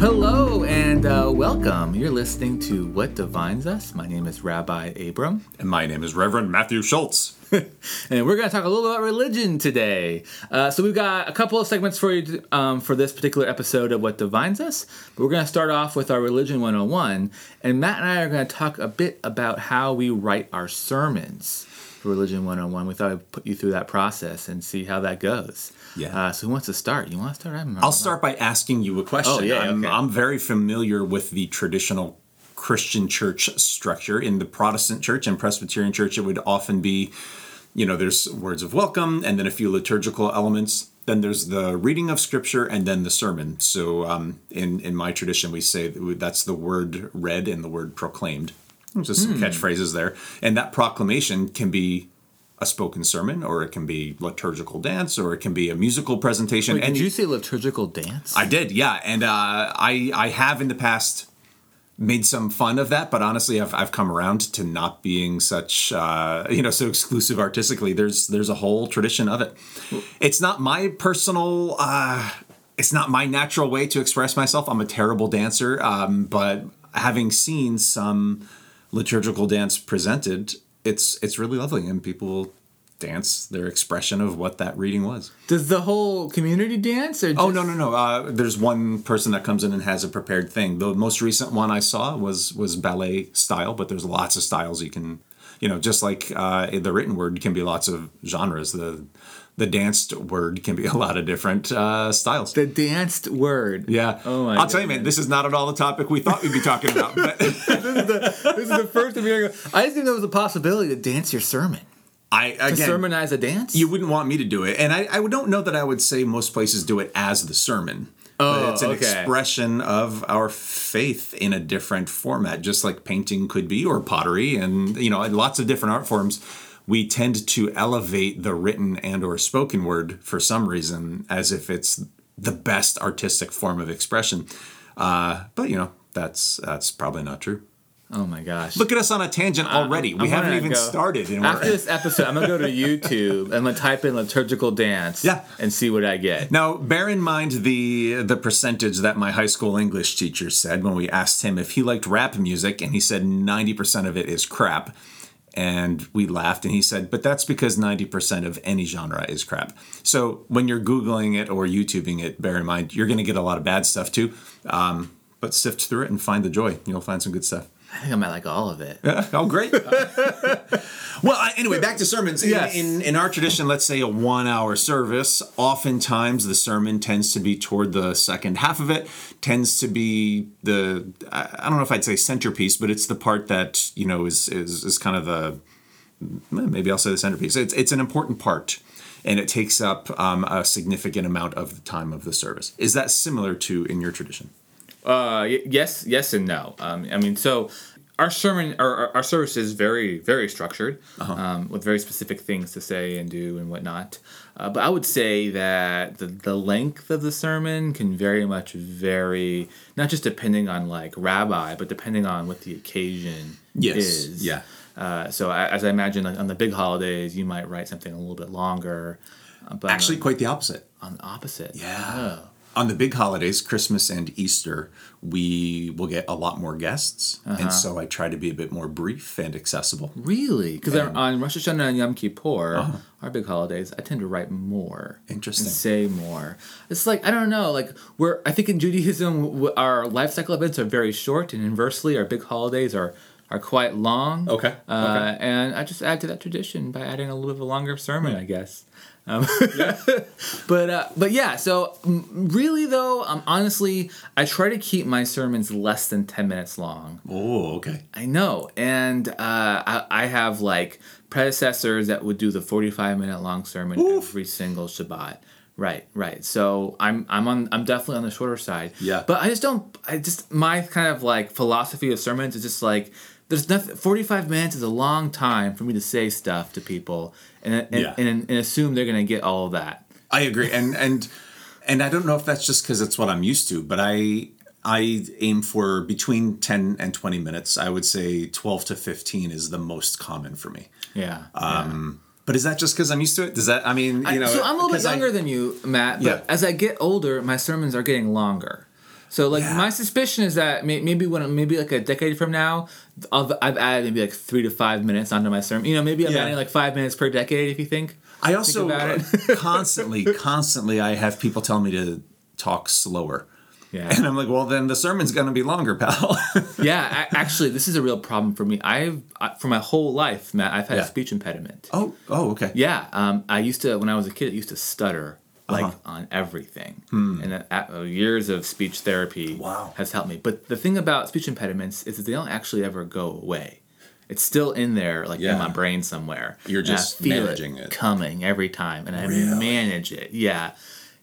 Hello and uh, welcome. You're listening to What Divines Us. My name is Rabbi Abram, And my name is Reverend Matthew Schultz. and we're going to talk a little about religion today. Uh, so we've got a couple of segments for you to, um, for this particular episode of What Divines Us. But we're going to start off with our Religion 101, and Matt and I are going to talk a bit about how we write our sermons for Religion 101. We thought I'd put you through that process and see how that goes. Yeah. Uh, so who wants to start? You want to start? I'm- I'll start by asking you a question. Oh, yeah, I'm, okay. I'm very familiar with the traditional Christian church structure. In the Protestant church and Presbyterian church, it would often be, you know, there's words of welcome and then a few liturgical elements. Then there's the reading of scripture and then the sermon. So um, in, in my tradition, we say that that's the word read and the word proclaimed. Just Hmm. some catchphrases there. And that proclamation can be a spoken sermon or it can be liturgical dance or it can be a musical presentation. Wait, and did you say liturgical dance? I did, yeah, and uh, I I have in the past made some fun of that, but honestly, I've I've come around to not being such uh, you know so exclusive artistically. There's there's a whole tradition of it. It's not my personal. Uh, it's not my natural way to express myself. I'm a terrible dancer, um, but having seen some liturgical dance presented, it's it's really lovely, and people dance their expression of what that reading was. Does the whole community dance? Or Oh no no no! Uh, there's one person that comes in and has a prepared thing. The most recent one I saw was was ballet style, but there's lots of styles you can, you know, just like uh, the written word can be lots of genres. The the danced word can be a lot of different uh, styles. The danced word. Yeah. Oh my I'll tell you, man, this is not at all the topic we thought we'd be talking about. But this is the first time hearing. I just didn't know there was a possibility to dance your sermon. I To sermonize a dance. you wouldn't want me to do it, and I, I don't know that I would say most places do it as the sermon. Oh, but it's an okay. expression of our faith in a different format, just like painting could be, or pottery, and you know, lots of different art forms. We tend to elevate the written and or spoken word for some reason, as if it's the best artistic form of expression. Uh, but you know, that's that's probably not true. oh my gosh. Look at us on a tangent already. we I'm haven't even go- started, After this episode, I'm gonna go to YouTube and I'm gonna type in liturgical dance. Yeah. And see what I get. Now, bear in mind the the percentage that my high school English teacher said when we asked him if he liked rap music, and he said ninety percent of it is crap. And we laughed, and he said, "But that's because ninety percent of any genre is crap." So when you're googling it or YouTubing it, bear in mind you're going to get a lot of bad stuff too. Um, but sift through it and find the joy. You'll find some good stuff. I think I might like all of it. oh, great. well, I, anyway, back to sermons. In- Yes. In, in our tradition, let's say a one hour service, oftentimes the sermon tends to be toward the second half of it, tends to be the, I I don't know if I'd say centerpiece, but it's the part that, you know, is, is, is kind of the, maybe I'll say the centerpiece. It's, it's an important part. And it takes up um, a significant amount of the time of the service. Is that similar to in your tradition? Uh, yes, yes, and no. Um, I mean, so our sermon, our, our- service is very, very structured, um, with very specific things to say and do and whatnot. Uh, but I would say that the, the length of the sermon can very much vary, not just depending on like rabbi, but depending on what the occasion Yes, is. yeah. Uh, so I, as I imagine, like on the big holidays, you might write something a little bit longer. uh, But Actually, quite the opposite. on the opposite, Yeah. On the big holidays, Christmas and Easter, we will get a lot more guests. And so I try to be a bit more brief and accessible. Really? Because on Rosh Hashanah and Yom Kippur, our big holidays, I tend to write more. Interesting. And say more. It's like I don't know. Like we're I think in Judaism, our life cycle events are very short, and inversely, our big holidays are are quite long. Okay, Uh, And I just add to that tradition by adding a little bit of a longer sermon, I guess. Um, but uh, but yeah. So really though, um, honestly, I try to keep my sermons less than ten minutes long. Oh, okay. I know, and uh, I, I have like predecessors that would do the forty-five minute long sermon every single Shabbat. Right, right. So I'm I'm on I'm definitely on the shorter side. Yeah. But I just don't. I just my kind of like philosophy of sermons is just like there's nothing. Forty-five minutes is a long time for me to say stuff to people and and, Yeah. and, and assume they're gonna get all of that. I agree. And and and I don't know if that's just because it's what I'm used to, but I I aim for between 10 and 20 minutes. I would say 12 to 15 is the most common for me. Yeah. Um, But is that just because I'm used to it? Does that, I mean, you I- know. so I'm a little bit 'cause I- younger than you, Matt. But Yeah. as I get older, my sermons are getting longer. So like Yeah. my suspicion is that maybe when maybe like a decade from now, I've, I've added maybe like three to five minutes onto my sermon. You know, maybe I'm Yeah. adding like five minutes per decade. If you think. I also about constantly, constantly, I have people tell me to talk slower. Yeah. And I'm like, well, then the sermon's going to be longer, pal. yeah. a- actually, this is a real problem for me. I've I, for my whole life, Matt, I've had Yeah. a speech impediment. oh, oh, okay. Yeah, um, I used to when I was a kid. I used to stutter like Uh-huh. on everything, and that, uh, years of speech therapy Wow. has helped me. But the thing about speech impediments is that they don't actually ever go away. It's still in there, like Yeah. in my brain somewhere. You're just managing it. coming every time, and I Really? manage it. Yeah,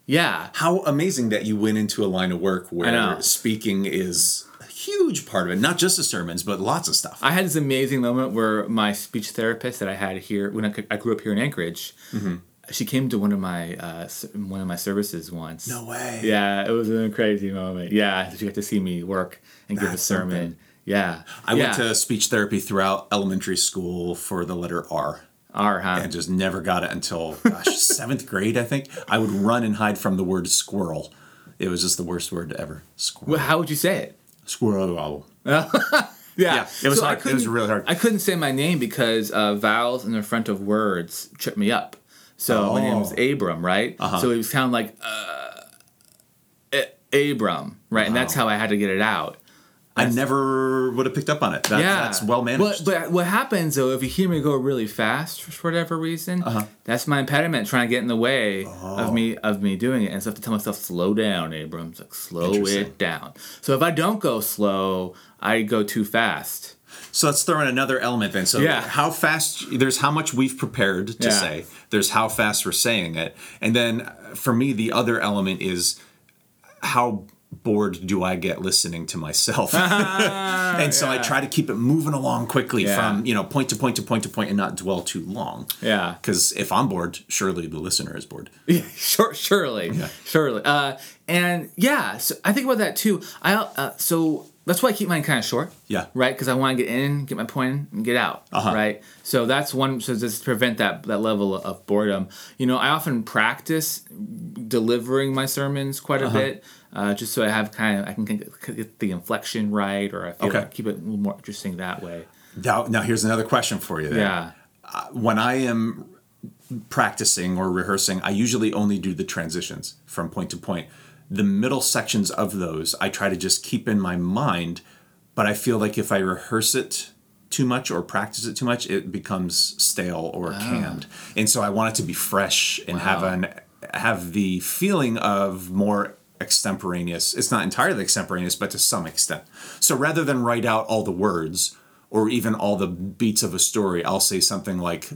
yeah. How amazing that you went into a line of work where speaking is a huge part of it, not just the sermons, but lots of stuff. I had this amazing moment where my speech therapist that I had here when I, I grew up here in Anchorage, Mm-hmm. She came to one of my uh, one of my services once. No way. Yeah, it was a crazy moment. Yeah, she got to see me work and give a sermon. something. Yeah, I yeah. went to speech therapy throughout elementary school for the letter R. R, huh? and just never got it until gosh seventh grade I think I would run and hide from the word squirrel it was just the worst word ever squirrel Well, how would you say it? squirrel Yeah, Yeah, it was I hard. It was really hard. I couldn't say my name because uh, vowels in the front of words trip me up. So my name Oh. Abram, right? Uh-huh. So it was kind of like uh, A- Abram, right? And that's how I had to get it out. I never would have picked up on it that, yeah, that's well managed But, but what happens though, if you hear me go really fast for whatever reason, Uh-huh. that's my impediment trying to get in the way Oh. of me of me doing it. And so I have to tell myself, slow down, Abrams. Like slow it down. So if I don't go slow, I go too fast. So let's throw in another element then so Yeah. how fast there's how much we've prepared to Yeah. say there's how fast we're saying it and then uh, for me the other element is how bored do I get listening to myself? and so I try to keep it moving along quickly Yeah. from, you know, point to point to point to point and not dwell too long. Yeah. Because if I'm bored, surely the listener is bored. Yeah, sure, surely, Yeah. surely. Uh, and yeah, so I think about that too. I uh, so that's why I keep mine kind of short. Yeah. Right, because I want to get in, get my point, in, and get out. Uh-huh. Right. So that's one. So just to prevent that that level of boredom. You know, I often practice delivering my sermons quite a Uh-huh. bit, uh, just so I have kind of I can get the inflection right, or I feel Okay. like keep it a little more interesting that way. Now, now here's another question for you. Then. Yeah. When I am practicing or rehearsing, I usually only do the transitions from point to point. The middle sections of those, I try to just keep in my mind, but I feel like if I rehearse it too much or practice it too much, it becomes stale or ah. canned. And so I want it to be fresh and have an have the feeling of more extemporaneous. It's not entirely extemporaneous, but to some extent. So rather than write out all the words or even all the beats of a story, I'll say something like,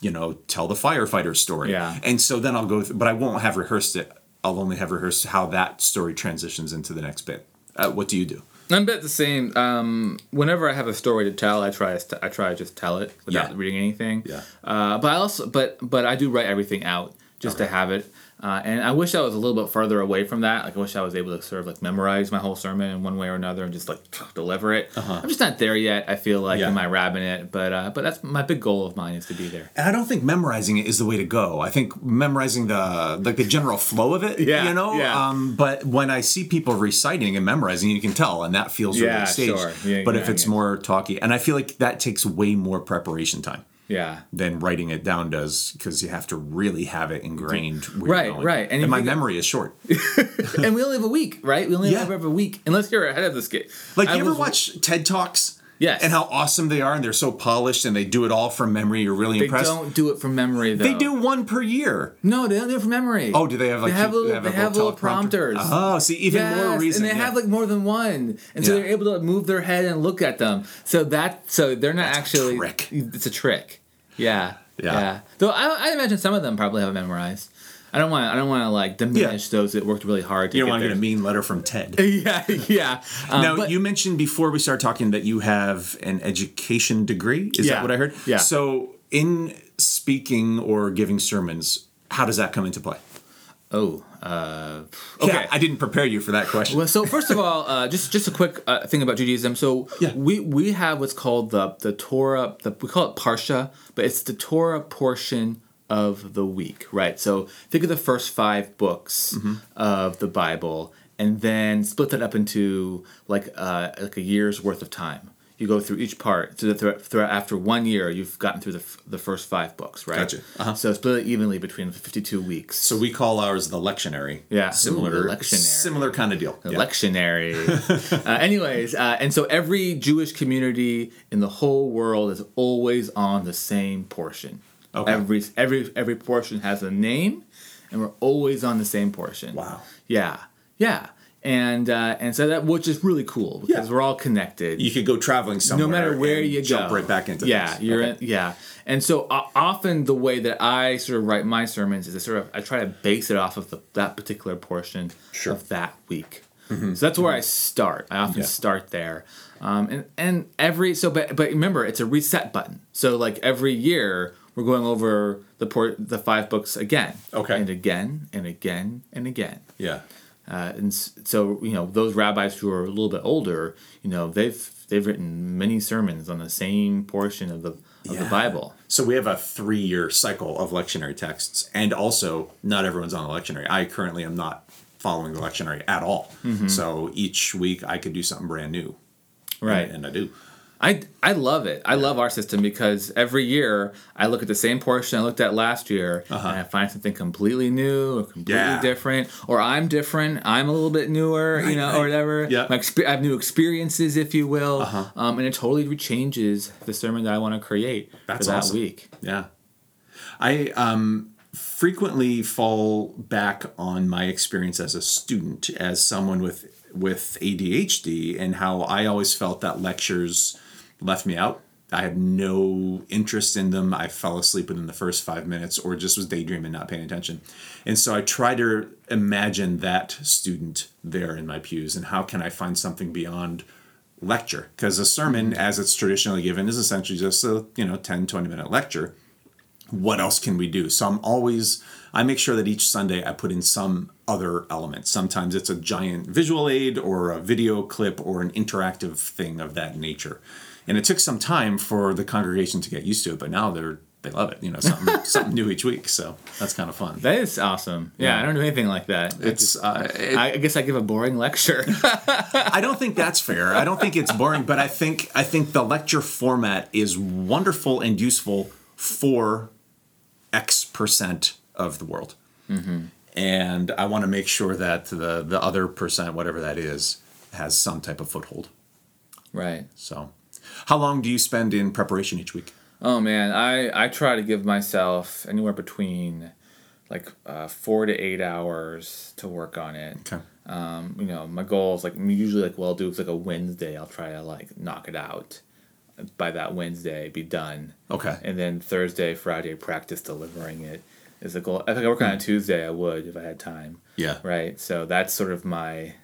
you know, tell the firefighter story. Yeah. And so then I'll go, th- but I won't have rehearsed it. I'll only have rehearsed how that story transitions into the next bit. Uh, what do you do? I'm a bit the same. Um, whenever I have a story to tell, I try to I try to just tell it without Yeah. reading anything. Yeah. Uh, but I also but but I do write everything out just to have it. Uh, and I wish I was a little bit further away from that. Like I wish I was able to sort of like memorize my whole sermon in one way or another and just like deliver it. I'm just not there yet. I feel like Uh-huh. Yeah. in my rabbit it, but uh, but that's my big goal of mine is to be there. And I don't think memorizing it is the way to go. I think memorizing the like the general flow of it, Yeah, you know. yeah. Um, but when I see people reciting and memorizing, you can tell, and that feels Yeah, really staged. sure. Yeah, but if it's more talky, and I feel like that takes way more preparation time Yeah. than writing it down does, because you have to really have it ingrained. Right, right. And And, my memory is short. and we only have a week, right? We only Yeah. have a week unless you're ahead of the skate. Like I you ever was- watch TED Talks? Yes. And how awesome they are, and they're so polished, and they do it all from memory. You're really They impressed. They don't do it from memory though. They do one per year. No, they don't do it from memory. Oh, do they have like they have little, a they have little prompters. Oh, see, even more reason. and they yeah. have like more than one, and so Yeah. they're able to move their head and look at them. So that so they're not That's a actually trick. It's a trick. Yeah, Yeah. Though I, I imagine some of them probably have memorized. I don't want I don't want to like diminish those that worked really hard. To You don't want to get a mean letter from Ted. Yeah, yeah. Um, now, but- you mentioned before we started talking that you have an education degree. Is Yeah. that what I heard? Yeah. So, in speaking or giving sermons, how does that come into play? oh, uh, Okay, okay. I didn't prepare you for that question. Well, so first of all, uh, just just a quick uh, thing about Judaism. So Yeah. we we have what's called the the Torah. The, we call it parsha, but it's the Torah portion of the week, right? So think of the first five books Mm-hmm. of the Bible and then split that up into like uh, like a year's worth of time. You go through each part. So that through, through, after one year, you've gotten through the, f- the first five books, right? Gotcha. Uh-huh. So split it evenly between 52 weeks. So we call ours the lectionary. Yeah. Similar, Ooh, lectionary. similar kind of deal. Yeah. Lectionary. uh, anyways, uh, and so every Jewish community in the whole world is always on the same portion. Okay. Every every every portion has a name, and we're always on the same portion. Wow. Yeah. Yeah. And uh, and so that which is really cool because Yeah. we're all connected. You could go traveling somewhere. no matter where and you jump go, right back into. yeah, things. you're Okay. in, yeah. And so uh, often the way that I sort of write my sermons is I sort of I try to base it off of the, that particular portion Sure. of that week. So that's where I start. I often Yeah. start there, um, and and every so but but remember it's a reset button. So like every year we're going over the port the five books again, Okay. and again and again and again. Yeah. Uh, and so you know those rabbis who are a little bit older, you know they've they've written many sermons on the same portion of the of the Bible. So we have a three-year cycle of lectionary texts, and also not everyone's on the lectionary. I currently am not following the lectionary at all. Mm-hmm. So each week I could do something brand new, Right. And, and I do. I, I love it. I love our system because every year I look at the same portion I looked at last year Uh-huh. and I find something completely new or completely Yeah. different, or I'm different. I'm a little bit newer, you know, right. or whatever. Yeah. My expe- I have new experiences, if you will, Uh-huh. um, and it totally changes the sermon that I want to create That's for that awesome. week. Yeah. I um, frequently fall back on my experience as a student, as someone with with ADHD, and how I always felt that lectures left me out. I had no interest in them. I fell asleep within the first five minutes, or just was daydreaming, not paying attention. And so I try to imagine that student there in my pews, and how can I find something beyond lecture? Because a sermon, mm-hmm. as it's traditionally given, is essentially just a you know 10, 20 minute lecture what else can we do? So I'm always I make sure that each Sunday I put in some other element. Sometimes it's a giant visual aid or a video clip or an interactive thing of that nature. And it took some time for the congregation to get used to it, but now they're they love it. You know, something something new each week. So that's kind of fun. That is awesome. Yeah, Yeah. I don't do anything like that. I It's just- uh, it- I I guess I give a boring lecture. I don't think that's fair. I don't think it's boring, but I think I think the lecture format is wonderful and useful for X percent of the world, and I want to make sure that the the other percent, whatever that is, has some type of foothold. right. So, how long do you spend in preparation each week? Oh man, I I try to give myself anywhere between like uh, four to eight hours to work on it. Okay. Um, you know, my goal is like usually like well, I'll do it's like a Wednesday. I'll try to like knock it out by that Wednesday, be done, Okay. and then Thursday, Friday, practice delivering it is the goal. If I could work on it Tuesday, I would if I had time. Yeah. Right. So that's sort of my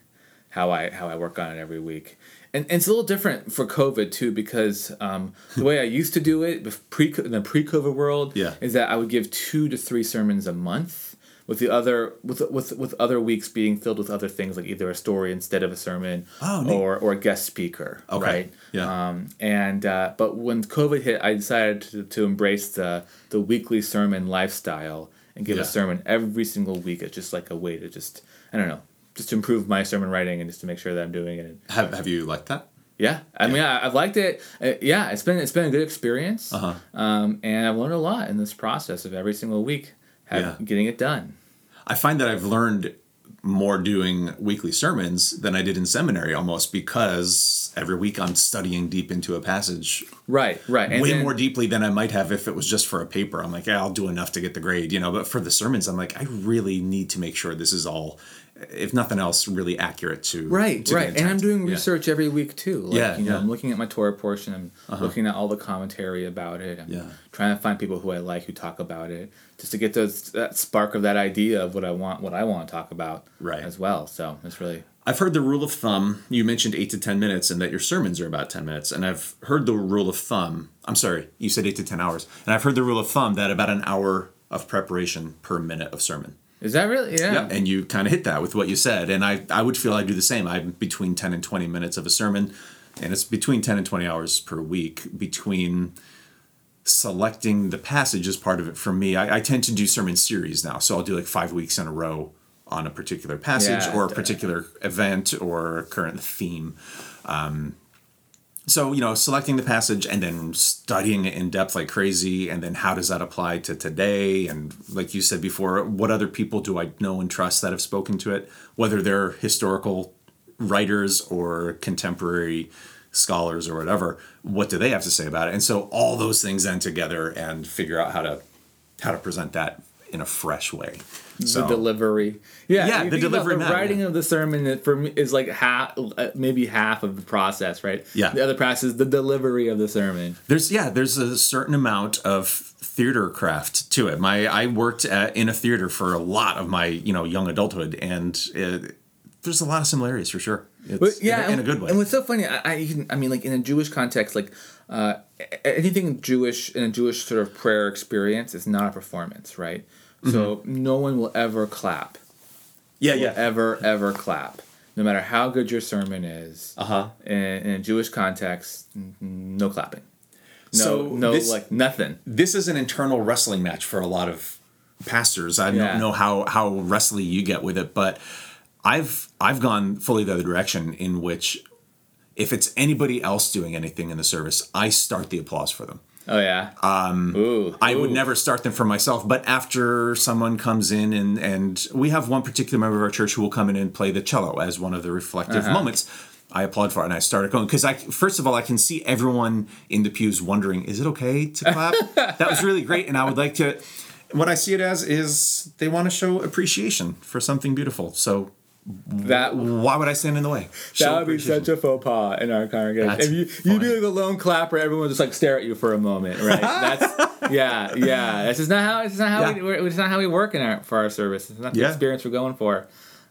how I how I work on it every week. And, and it's a little different for COVID too because um, the way I used to do it pre in the pre COVID world Yeah. is that I would give two to three sermons a month with the other with with with other weeks being filled with other things like either a story instead of a sermon Oh, or or a guest speaker Okay. right Yeah. um, and uh, but when COVID hit I decided to, to embrace the the weekly sermon lifestyle and give Yeah. a sermon every single week it's just like a way to just I don't know just to improve my sermon writing and just to make sure that I'm doing it Have Have you liked that? yeah, I mean, I, I've liked it. Uh, yeah, it's been it's been a good experience, Uh-huh. um, and I've learned a lot in this process of every single week have, Yeah. getting it done. I find that I've learned more doing weekly sermons than I did in seminary almost because every week I'm studying deep into a passage Right, right. And way then- more deeply than I might have if it was just for a paper. I'm like, yeah, I'll do enough to get the grade, you know. But for the sermons, I'm like, I really need to make sure this is all, if nothing else, really accurate to Right, to right. And I'm doing Yeah. research every week too. Like, Yeah, you know, yeah. Uh-huh. I'm looking at my Torah portion. I'm looking at all the commentary about it. I'm Yeah. trying to find people who I like who talk about it, just to get those that spark of that idea of what I want, what I want to talk about, Right. as well. So it's really I've heard the rule of thumb. You mentioned eight to ten minutes, and that your sermons are about ten minutes. And I've heard the rule of thumb. I'm sorry, you said eight to ten hours, and I've heard the rule of thumb that about an hour of preparation per minute of sermon. Is that really yeah. Yeah, and you kind of hit that with what you said, and I I would feel I do the same. I'm between ten and twenty minutes of a sermon, and it's between ten and twenty hours per week between selecting the passage as part of it for me. I, I tend to do sermon series now, so I'll do like five weeks in a row on a particular passage Yeah, or a particular event or current theme. Um, so you know, selecting the passage and then studying it in depth like crazy, and then how does that apply to today? And like you said before, what other people do I know and trust that have spoken to it, whether they're historical writers or contemporary scholars or whatever what do they have to say about it and so all those things then together and figure out how to how to present that in a fresh way so the delivery. Yeah, Yeah, the delivery The matter, writing yeah. of the sermon for me is like half, uh, maybe half of the process, right? Yeah. The other process is the delivery of the sermon. there's yeah there's a certain amount of theater craft to it my i worked at, in a theater for a lot of my you know young adulthood and it, there's a lot of similarities for sure it's, But yeah, in, a- in a good way And what's so funny, I, I, I mean, like in a Jewish context, like uh, anything Jewish in a Jewish sort of prayer experience is not a performance, right? So Mm-hmm. no one will ever clap, yeah will ever ever clap, no matter how good your sermon is. uh-huh In, in a Jewish context, n- no clapping. No, So no, this- like nothing. this is an internal wrestling match for a lot of pastors. I Yeah. don't know how how wrestly you get with it, but I've I've gone fully the other direction in which if it's anybody else doing anything in the service, I start the applause for them. Oh yeah. Um. Ooh. I would never start them for myself, but after someone comes in and and we have one particular member of our church who will come in and play the cello as one of the reflective Uh-huh. moments. I applaud for it and I started going because I first of all I can see everyone in the pews wondering, is it okay to clap? that was really great, and I would like to. What I see it as is they want to show appreciation for something beautiful. So that why would I stand in the way? Show That would be such a faux pas in our congregation. That's if you you'd be like the lone clapper, everyone would just like stare at you for a moment, right? That's yeah, yeah. This is not how this is not how Yeah. we we're- it's not how we work in our for our service. It's not the Yeah. experience we're going for,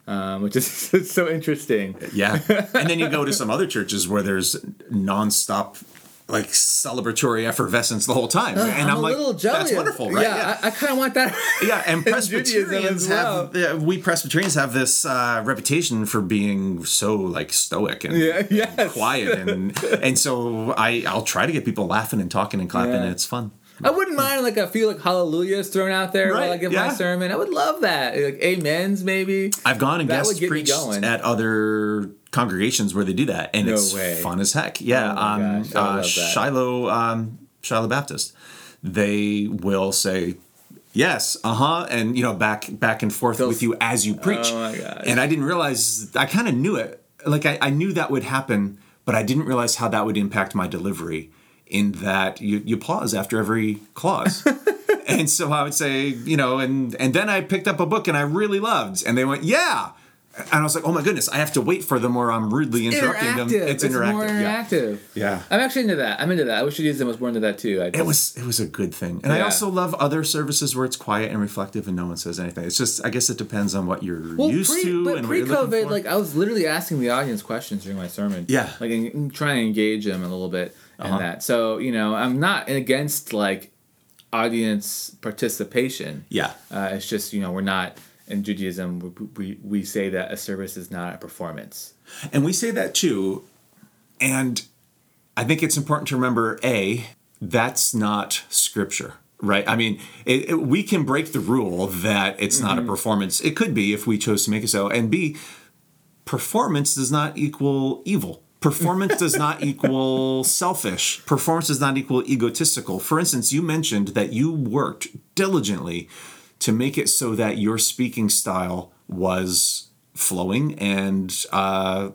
um, which is it's so interesting. Yeah. And then you go to some other churches where there's nonstop like celebratory effervescence the whole time. and I'm, I'm, a like, that's wonderful, right? Yeah, I, I kind of want that. yeah, and Presbyterians well. have yeah, we Presbyterians have this uh, reputation for being so like stoic and Yeah, yes. quiet and and so I I'll try to get people laughing and talking and clapping Yeah. and it's fun. I wouldn't mind like a few like hallelujahs thrown out there while I Right, give yeah. my sermon. I would love that. Like amens maybe. I've gone and That guest would get me preached at other congregations where they do that, and No it's way. fun as heck. Yeah, Oh um, gosh, uh. Shiloh, um, Shiloh Baptist, they will say. Yes, uh huh, and you know back back and forth with you as you preach. Oh my gosh. And I didn't realize I kind of knew it. Like I, I knew that would happen, but I didn't realize how that would impact my delivery. In that you you pause after every clause. and so I would say, you know, and and then I picked up a book and I really loved, and they went, yeah, and I was like, oh my goodness, I have to wait for them or I'm rudely interrupting them. interactive. It's interactive. more yeah. interactive. Yeah. I'm actually into that. I'm into that. I wish Judaism was more into that too. I It was it was a good thing, and I also love other services where it's quiet and reflective and no one says anything. It's just I guess it depends on what you're Well, used pre, to but and what you're looking pre-COVID, for. like I was literally asking the audience questions during my sermon. Yeah. like and, and trying to engage them a little bit Uh-huh. in that. So you know, I'm not against like audience participation. yeah, Uh, it's just you know we're not in Judaism. We, we we say that a service is not a performance. And we say that too. And I think it's important to remember A, that's not scripture, right? I mean, it, it- we can break the rule that it's not a mm-hmm. performance. It could be if we chose to make it so. And B, performance does not equal evil. Performance does not equal selfish. Performance does not equal egotistical. For instance, you mentioned that you worked diligently to make it so that your speaking style was flowing and uh,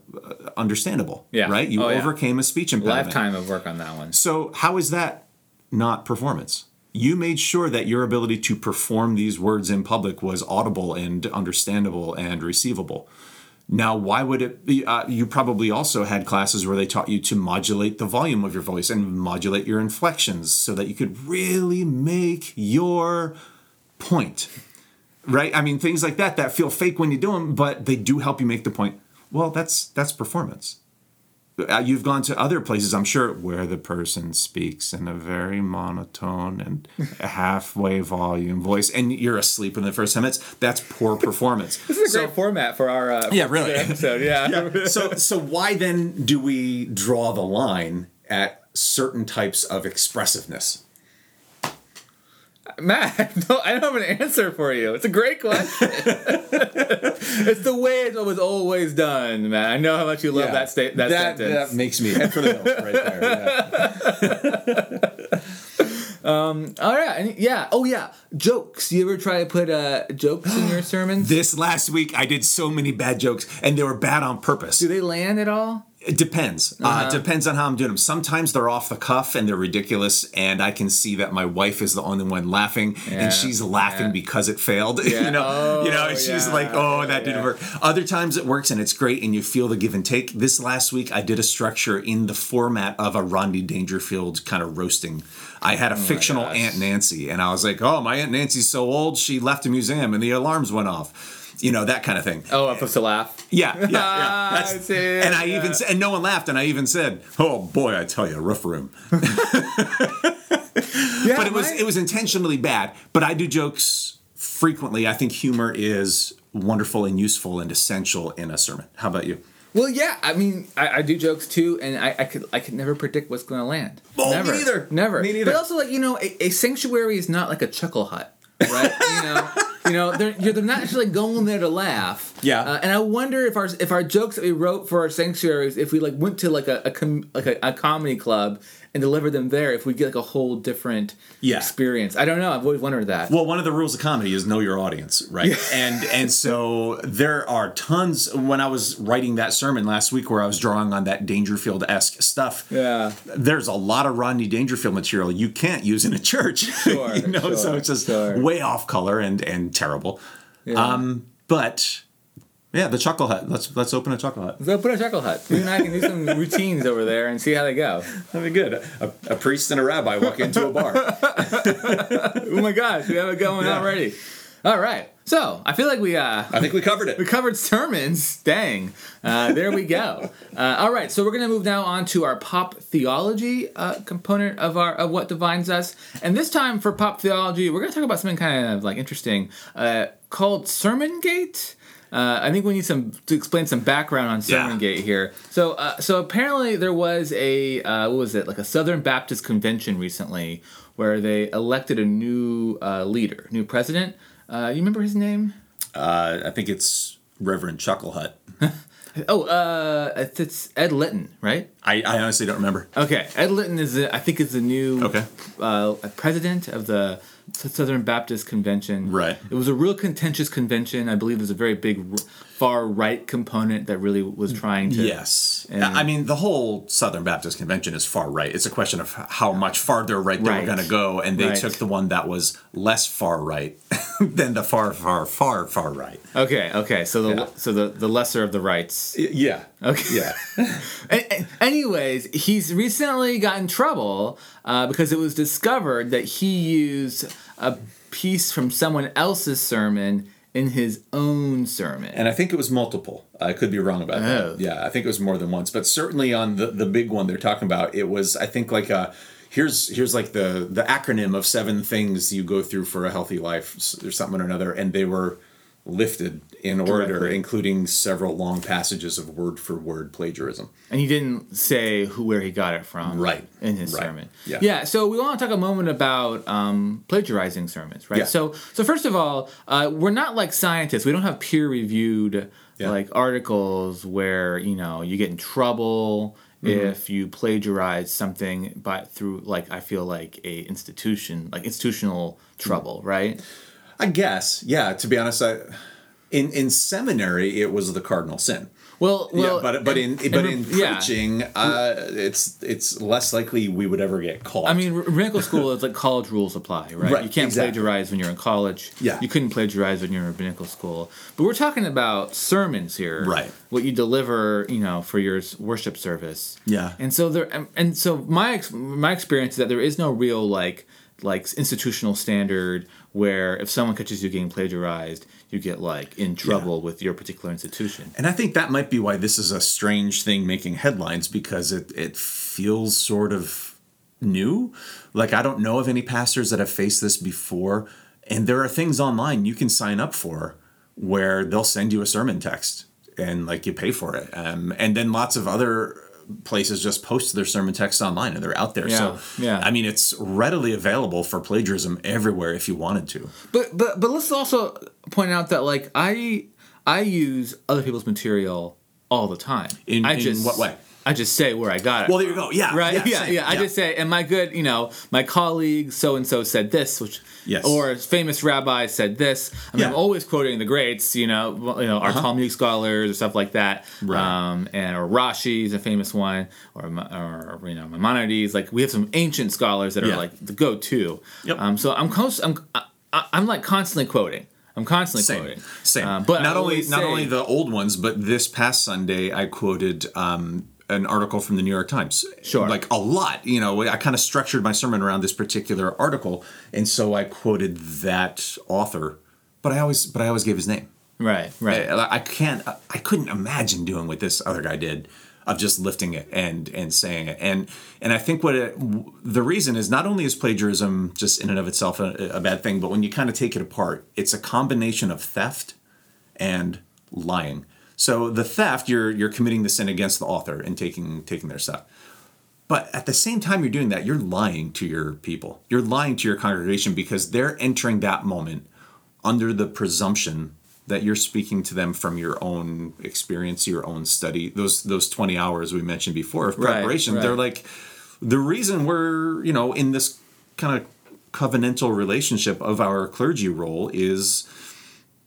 understandable. Yeah. Right? You Oh, yeah. overcame a speech impediment. Lifetime of work on that one. So, how is that not performance? You made sure that your ability to perform these words in public was audible and understandable and receivable. Now, why would it be? Uh, you probably also had classes where they taught you to modulate the volume of your voice and modulate your inflections so that you could really make your point. Right? I mean, things like that that feel fake when you do them, but they do help you make the point. Well, that's that's performance uh, you've gone to other places, I'm sure, where the person speaks in a very monotone and halfway volume voice, and you're asleep in the first 10 minutes. That's poor performance. This is a great format for our uh, Yeah, really. episode. Yeah. so, so why then do we draw the line at certain types of expressiveness? Matt, no, I don't have an answer for you. It's a great question. it's the way it was always done, man. I know how much you love Yeah. that state that, that, sentence. that makes me head for the hills right there. Yeah. All right, yeah. Oh yeah, jokes. You ever try to put uh, jokes in your sermons? This last week, I did so many bad jokes, and they were bad on purpose. Do they land at all? It depends. uh Uh-huh. depends on how I'm doing them. Sometimes they're off the cuff and they're ridiculous, and I can see that my wife is the only one laughing, Yeah, and she's laughing yeah. because it failed. Yeah. you know, you know, Oh, and she's like, "Oh, that didn't work." Other times it works and it's great, and you feel the give and take. This last week, I did a structure in the format of a Rodney Dangerfield kind of roasting. I had a fictional. Aunt Nancy, and I was like, "Oh, my Aunt Nancy's so old, she left a museum, and the alarms went off." You know that kind of thing. Oh, I'm supposed to laugh. Yeah, yeah, yeah. Ah, That's, and I even said, and no one laughed, and I even said, "Oh boy, I tell you, rough room." Yeah, But it was it was intentionally bad. But I do jokes frequently. I think humor is wonderful and useful and essential in a sermon. How about you? Well, yeah. I mean, I, I do jokes too, and I, I could I could never predict what's going to land. Oh, me never, neither. Never. Me neither. But also, like you know, a, a sanctuary is not like a chuckle hut, right? you know, you know, they're they're not actually going there to laugh. Yeah. Uh, and I wonder if our if our jokes that we wrote for our sanctuaries, if we like went to like a, a com- like a, a comedy club and deliver them there, if we get like a whole different Yeah. experience. I don't know. I've always wondered that. Well, one of the rules of comedy is know your audience, right? And and so there are tons. When I was writing that sermon last week, where I was drawing on that Dangerfield esque stuff, yeah. there's a lot of Rodney Dangerfield material you can't use in a church. Sure, you know, so it's just sure. way off color and and terrible. Um, but yeah, the Chuckle Hut. Let's let's open a Chuckle Hut. So put a chuckle hut. You and I can do some routines over there and see how they go. That'd be good. A, a priest and a rabbi walk into a bar. Oh my gosh, we have it going Yeah. already. All right. So I feel like we uh I think we covered it. we covered sermons. Dang. Uh, there we go. Uh, all right. So we're gonna move now on to our pop theology uh, component of our of what divines us. And this time for pop theology, we're gonna talk about something kind of like interesting uh, called Sermon Gate. Uh, I think we need some to explain some background on Yeah. Here. So, uh, so apparently there was a uh, what was it like a Southern Baptist convention recently where they elected a new uh, leader, new president. Uh, you remember his name? Uh, I think it's Reverend Chuckle Hut. Oh, uh, it's- Ed Litton, right? I, I honestly don't remember. Okay, Ed Litton is the, I think is the new Okay. uh, president of the Southern Baptist Convention. Right. It was a real contentious convention. I believe there's a very big far right component that really was trying to. Yes. And- I mean, the whole Southern Baptist Convention is far right. It's a question of how much farther right they Right. were going to go, and they Right. took the one that was less far right than the far, far, far, far right. Okay. Okay. So the Yeah. so the the lesser of the rights. Yeah. Okay. Yeah. Anyways, he's recently got in trouble uh, because it was discovered that he used a piece from someone else's sermon in his own sermon. and I think it was multiple. I could be wrong about Oh. that. Yeah, I think it was more than once, but certainly on the the big one they're talking about, it was I think like a here's here's like the the acronym of seven things you go through for a healthy life or something or another, and they were lifted in order, Directly. including several long passages of word for word plagiarism. And he didn't say who where he got it from, Right. In his Right. sermon, Yeah. yeah. So we want to talk a moment about um, plagiarizing sermons, right? Yeah. So, so first of all, uh, we're not like scientists. We don't have peer reviewed Yeah. like articles where you know you get in trouble Mm-hmm. if you plagiarize something, but through like I feel like a institution, like institutional trouble, right? I guess, yeah. To be honest, I, in in seminary it was the cardinal sin. Well, well, yeah, but but in and- but and- in yeah. preaching, uh, it's it's less likely we would ever get caught. I mean, rabbinical school is like college rules apply, right? Right, You can't exactly. plagiarize when you're in college. Yeah. You couldn't plagiarize when you're in rabbinical school. But we're talking about sermons here. Right. What you deliver, you know, for your worship service. Yeah. And so there, and- and so my my experience is that there is no real like like institutional standard where if someone catches you getting plagiarized, you get like in trouble with your particular institution. And I think that might be why this is a strange thing making headlines because it, it feels sort of new. Like, I don't know of any pastors that have faced this before. And there are things online you can sign up for where they'll send you a sermon text and like you pay for it. Um, and then lots of other places just post their sermon text online and they're out there. so, Yeah, yeah. I mean, it's readily available for plagiarism everywhere if you wanted to. But but but let's also point out that like I I use other people's material all the time. In- I in what way? I just say where I got it. Well, there you go. Yeah, Right. yeah, Yeah. same. Yeah. I just say, and my good, you know, my colleague so and so said this, which, Yes. or famous rabbi said this. I mean, Yeah. I'm always quoting the greats, you know, you know, our Talmudic scholars or stuff like that. Right. Um, and or Rashi is a famous one, or or you know, Maimonides. Like we have some ancient scholars that are Yeah. like the go-to. Yep. Um, so I'm close. I'm I, I'm like constantly quoting. I'm constantly Same, quoting. same. Um, but not only always not only the old ones, but this past Sunday I quoted um, an article from the New York Times. Sure. like a lot. You know, I kind of structured my sermon around this particular article, and so I quoted that author. But I always, but I always gave his name. right, right. I, I can't. I couldn't imagine doing what this other guy did, of just lifting it and and saying it. And and I think what it, the reason is not only is plagiarism just in and of itself a, a bad thing, but when you kind of take it apart, it's a combination of theft and lying. So the theft, you're you're committing the sin against the author and taking taking their stuff. But at the same time you're doing that, you're lying to your people. You're lying to your congregation because they're entering that moment under the presumption that you're speaking to them from your own experience, your own study. Those those 20 hours we mentioned before of Right, preparation, right. they're like the reason we're, you know, in this kind of covenantal relationship of our clergy role is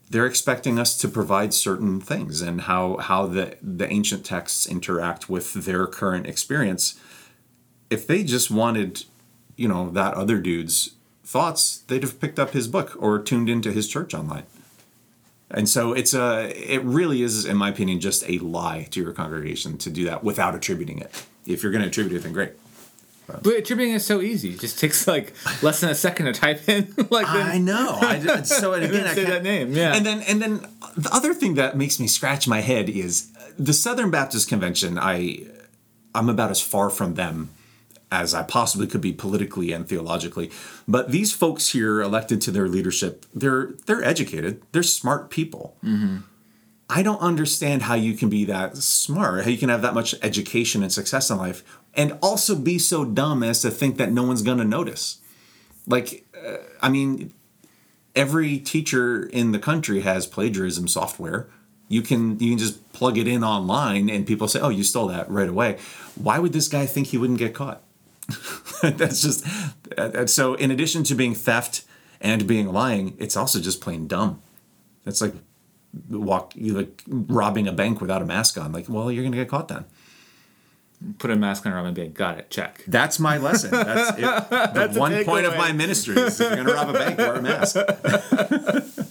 they're expecting us to provide certain things and how how the the ancient texts interact with their current experience. If they just wanted you know that other dude's thoughts they'd have picked up his book or tuned into his church online. And so it's a it really is in my opinion just a lie to your congregation to do that without attributing it. If you're going to attribute it then great But attributing is so easy. It just takes like less than a second to type in. like then- I know. I did- so again, I Say that name, yeah. And then and then the other thing that makes me scratch my head is uh, the Southern Baptist Convention. I I'm about as far from them as I possibly could be politically and theologically. But these folks here elected to their leadership, they're they're educated. They're smart people. Mm-hmm. I don't understand how you can be that smart, how you can have that much education and success in life, and also be so dumb as to think that no one's going to notice. Like, uh, I mean, every teacher in the country has plagiarism software. You can you can just plug it in online, and people say, "Oh, you stole that right away." Why would this guy think he wouldn't get caught? That's just uh, so. In addition to being theft and being lying, it's also just plain dumb. That's like walk you like robbing a bank without a mask on. Like, well, you're gonna get caught then. Put a mask on and be got it. Check. That's my lesson. That's, it. the a one point of my ministry is if you're gonna rob a bank, wear a mask.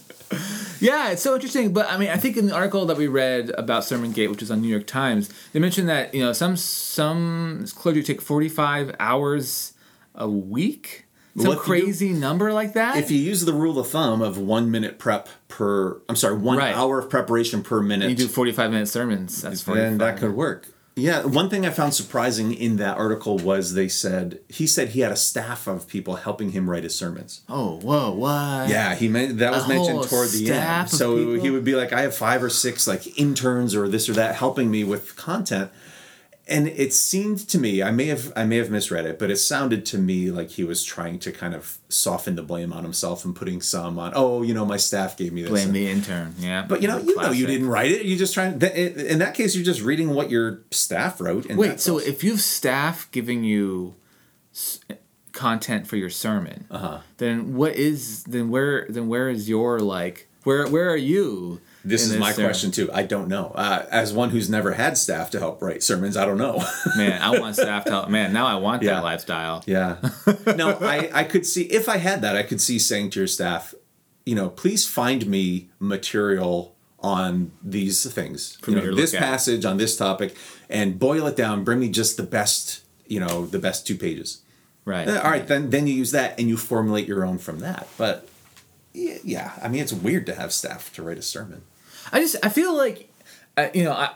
Yeah, it's so interesting. But I mean, I think in the article that we read about Sermon Gate, which is on New York Times, they mentioned that you know some some clergy take forty five hours a week, some Well, if you crazy number like that. If you use the rule of thumb of one minute prep per, I'm sorry, one Right. hour of preparation per minute, you do forty five minute sermons, that's forty then that five. could work. Yeah, one thing I found surprising in that article was they said he said he had a staff of people helping him write his sermons. Oh, whoa, what? Yeah, he meant that was A mentioned toward the end. So people? he would be like, I have five or six like interns or this or that helping me with content. And it seemed to me, I may have I may have misread it, but it sounded to me like he was trying to kind of soften the blame on himself and putting some on, oh, you know, my staff gave me this. Blame And- the intern. Yeah, But you know, you know, you didn't write it. You just trying. In that case, you're just reading what your staff wrote. And Wait, so if you have staff giving you content for your sermon, Uh-huh. then what is then where then where is your like where where are you? This is my sermon? question too. I don't know. Uh, as one who's never had staff to help write sermons, I don't know. Man, I want staff to help. Man, now I want Yeah. that lifestyle. Yeah. No, I, I could see if I had that, I could see saying to your staff, you know, please find me material on these things. You know, this passage on this topic and boil it down, bring me just the best, you know, the best two pages. Right. Uh, All right, then then you use that and you formulate your own from that. But yeah, yeah, I mean it's weird to have staff to write a sermon. I just I feel like uh, you know I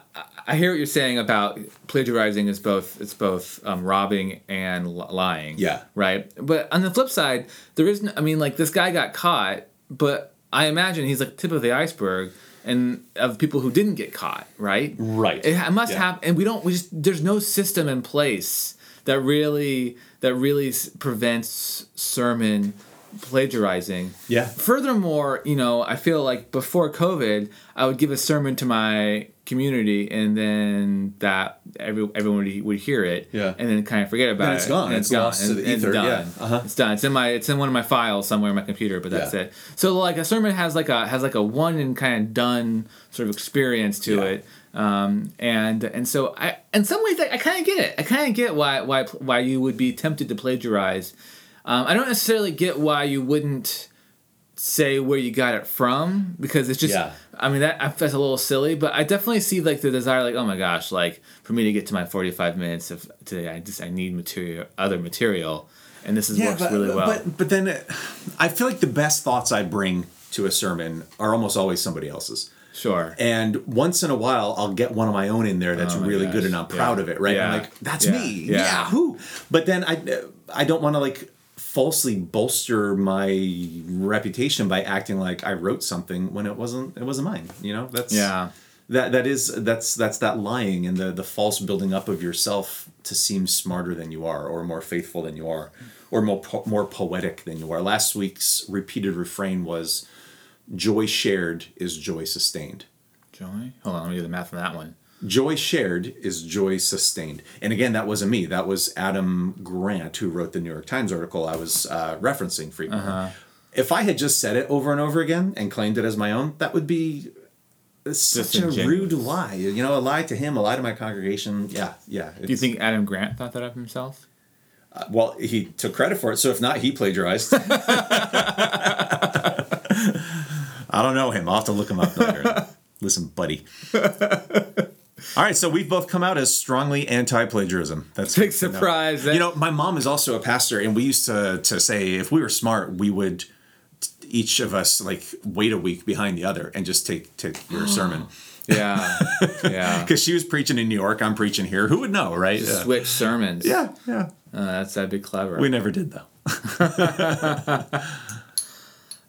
I- hear what you're saying about plagiarizing is both it's both um, robbing and lying. Yeah. Right. But on the flip side, there is no, I mean like this guy got caught, but I imagine he's like tip of the iceberg. And of people who didn't get caught, right? Right. It must Yeah. happen, and we don't. We just there's no system in place that really that really prevents sermon plagiarizing. Yeah. Furthermore, you know, I feel like before COVID, I would give a sermon to my community, and then that every everyone would, would hear it, Yeah. and then kind of forget about Then it. it's gone. and It's lost to the ether, It's done. yeah. Uh-huh. It's done. It's in my it's in one of my files somewhere in my computer, but that's Yeah. it. So like a sermon has like a has like a one and kind of done sort of experience to Yeah. it. Um, and and so I in some ways I, I kind of get it. I kind of get why why why you would be tempted to plagiarize. Um, I don't necessarily get why you wouldn't say where you got it from because it's just Yeah. I mean that that's a little silly, but I definitely see like the desire like oh my gosh like for me to get to my 45 minutes of today I just I need material other material and this is works but, really well. But but then uh, I feel like the best thoughts I bring to a sermon are almost always somebody else's. sure. And once in a while, I'll get one of my own in there that's Oh my really good, and I'm proud Yeah. of it, right? I'm like, that's Yeah. me, Yeah. yeah. Who? But then I, I don't want to like falsely bolster my reputation by acting like I wrote something when it wasn't. It wasn't mine. You know, that's Yeah. That that is that's that's that lying and the the false building up of yourself to seem smarter than you are, or more faithful than you are, or more po- more poetic than you are. Last week's repeated refrain was, "Joy shared is joy sustained." Joy. Hold on, let me do the math on that one. Joy shared is joy sustained. And again, that wasn't me. That was Adam Grant, who wrote the New York Times article I was uh, referencing frequently. Uh-huh. If I had just said it over and over again and claimed it as my own, that would be such a rude lie. You know, a lie to him, a lie to my congregation. Yeah, yeah. Do you think Adam Grant thought that of himself? Uh, well, he took credit for it. So if not, he plagiarized. I don't know him. I'll have to look him up later. Listen, buddy. All right, so we've both come out as strongly anti-plagiarism. That's Big surprise. You know, my mom is also a pastor, and we used to to say if we were smart, we would each of us like wait a week behind the other and just take take your sermon Yeah. Yeah. because she was preaching in New York, I'm preaching here. Who would know, right? Switch sermons. yeah. yeah. Uh, that's that'd be clever. We never did though.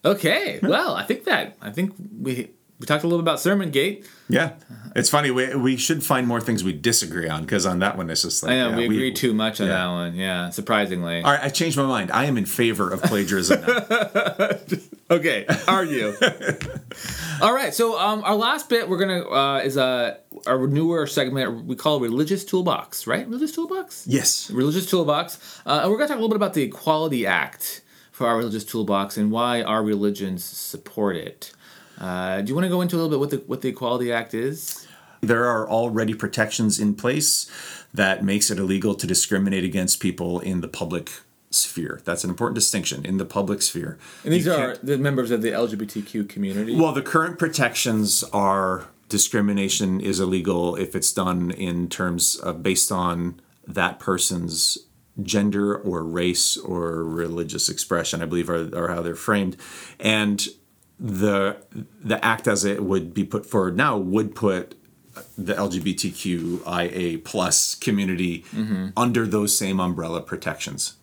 Okay. Well, I think that I think we we talked a little bit about Sermon Gate. Yeah, it's funny. We, we should find more things we disagree on because on that one it's just like I know yeah, we agree too much on yeah. that one. Yeah, surprisingly. All right, I changed my mind. I am in favor of plagiarism now. Okay, you? All right, so um, our last bit we're gonna uh, is a our newer segment we call religious toolbox, right? Religious toolbox. yes. Religious toolbox, uh, and we're gonna talk a little bit about the Equality Act for our religious toolbox and why our religions support it. Uh, do you want to go into a little bit what the what the Equality Act is? There are already protections in place that makes it illegal to discriminate against people in the public sphere. That's an important distinction in the public sphere. And these are the members of the LGBTQ community. Well, the current protections are discrimination is illegal if it's done in terms of based on that person's gender or race or religious expression, I believe are, are how they're framed. And the the act as it would be put forward now would put the LGBTQIA plus community mm-hmm. under those same umbrella protections.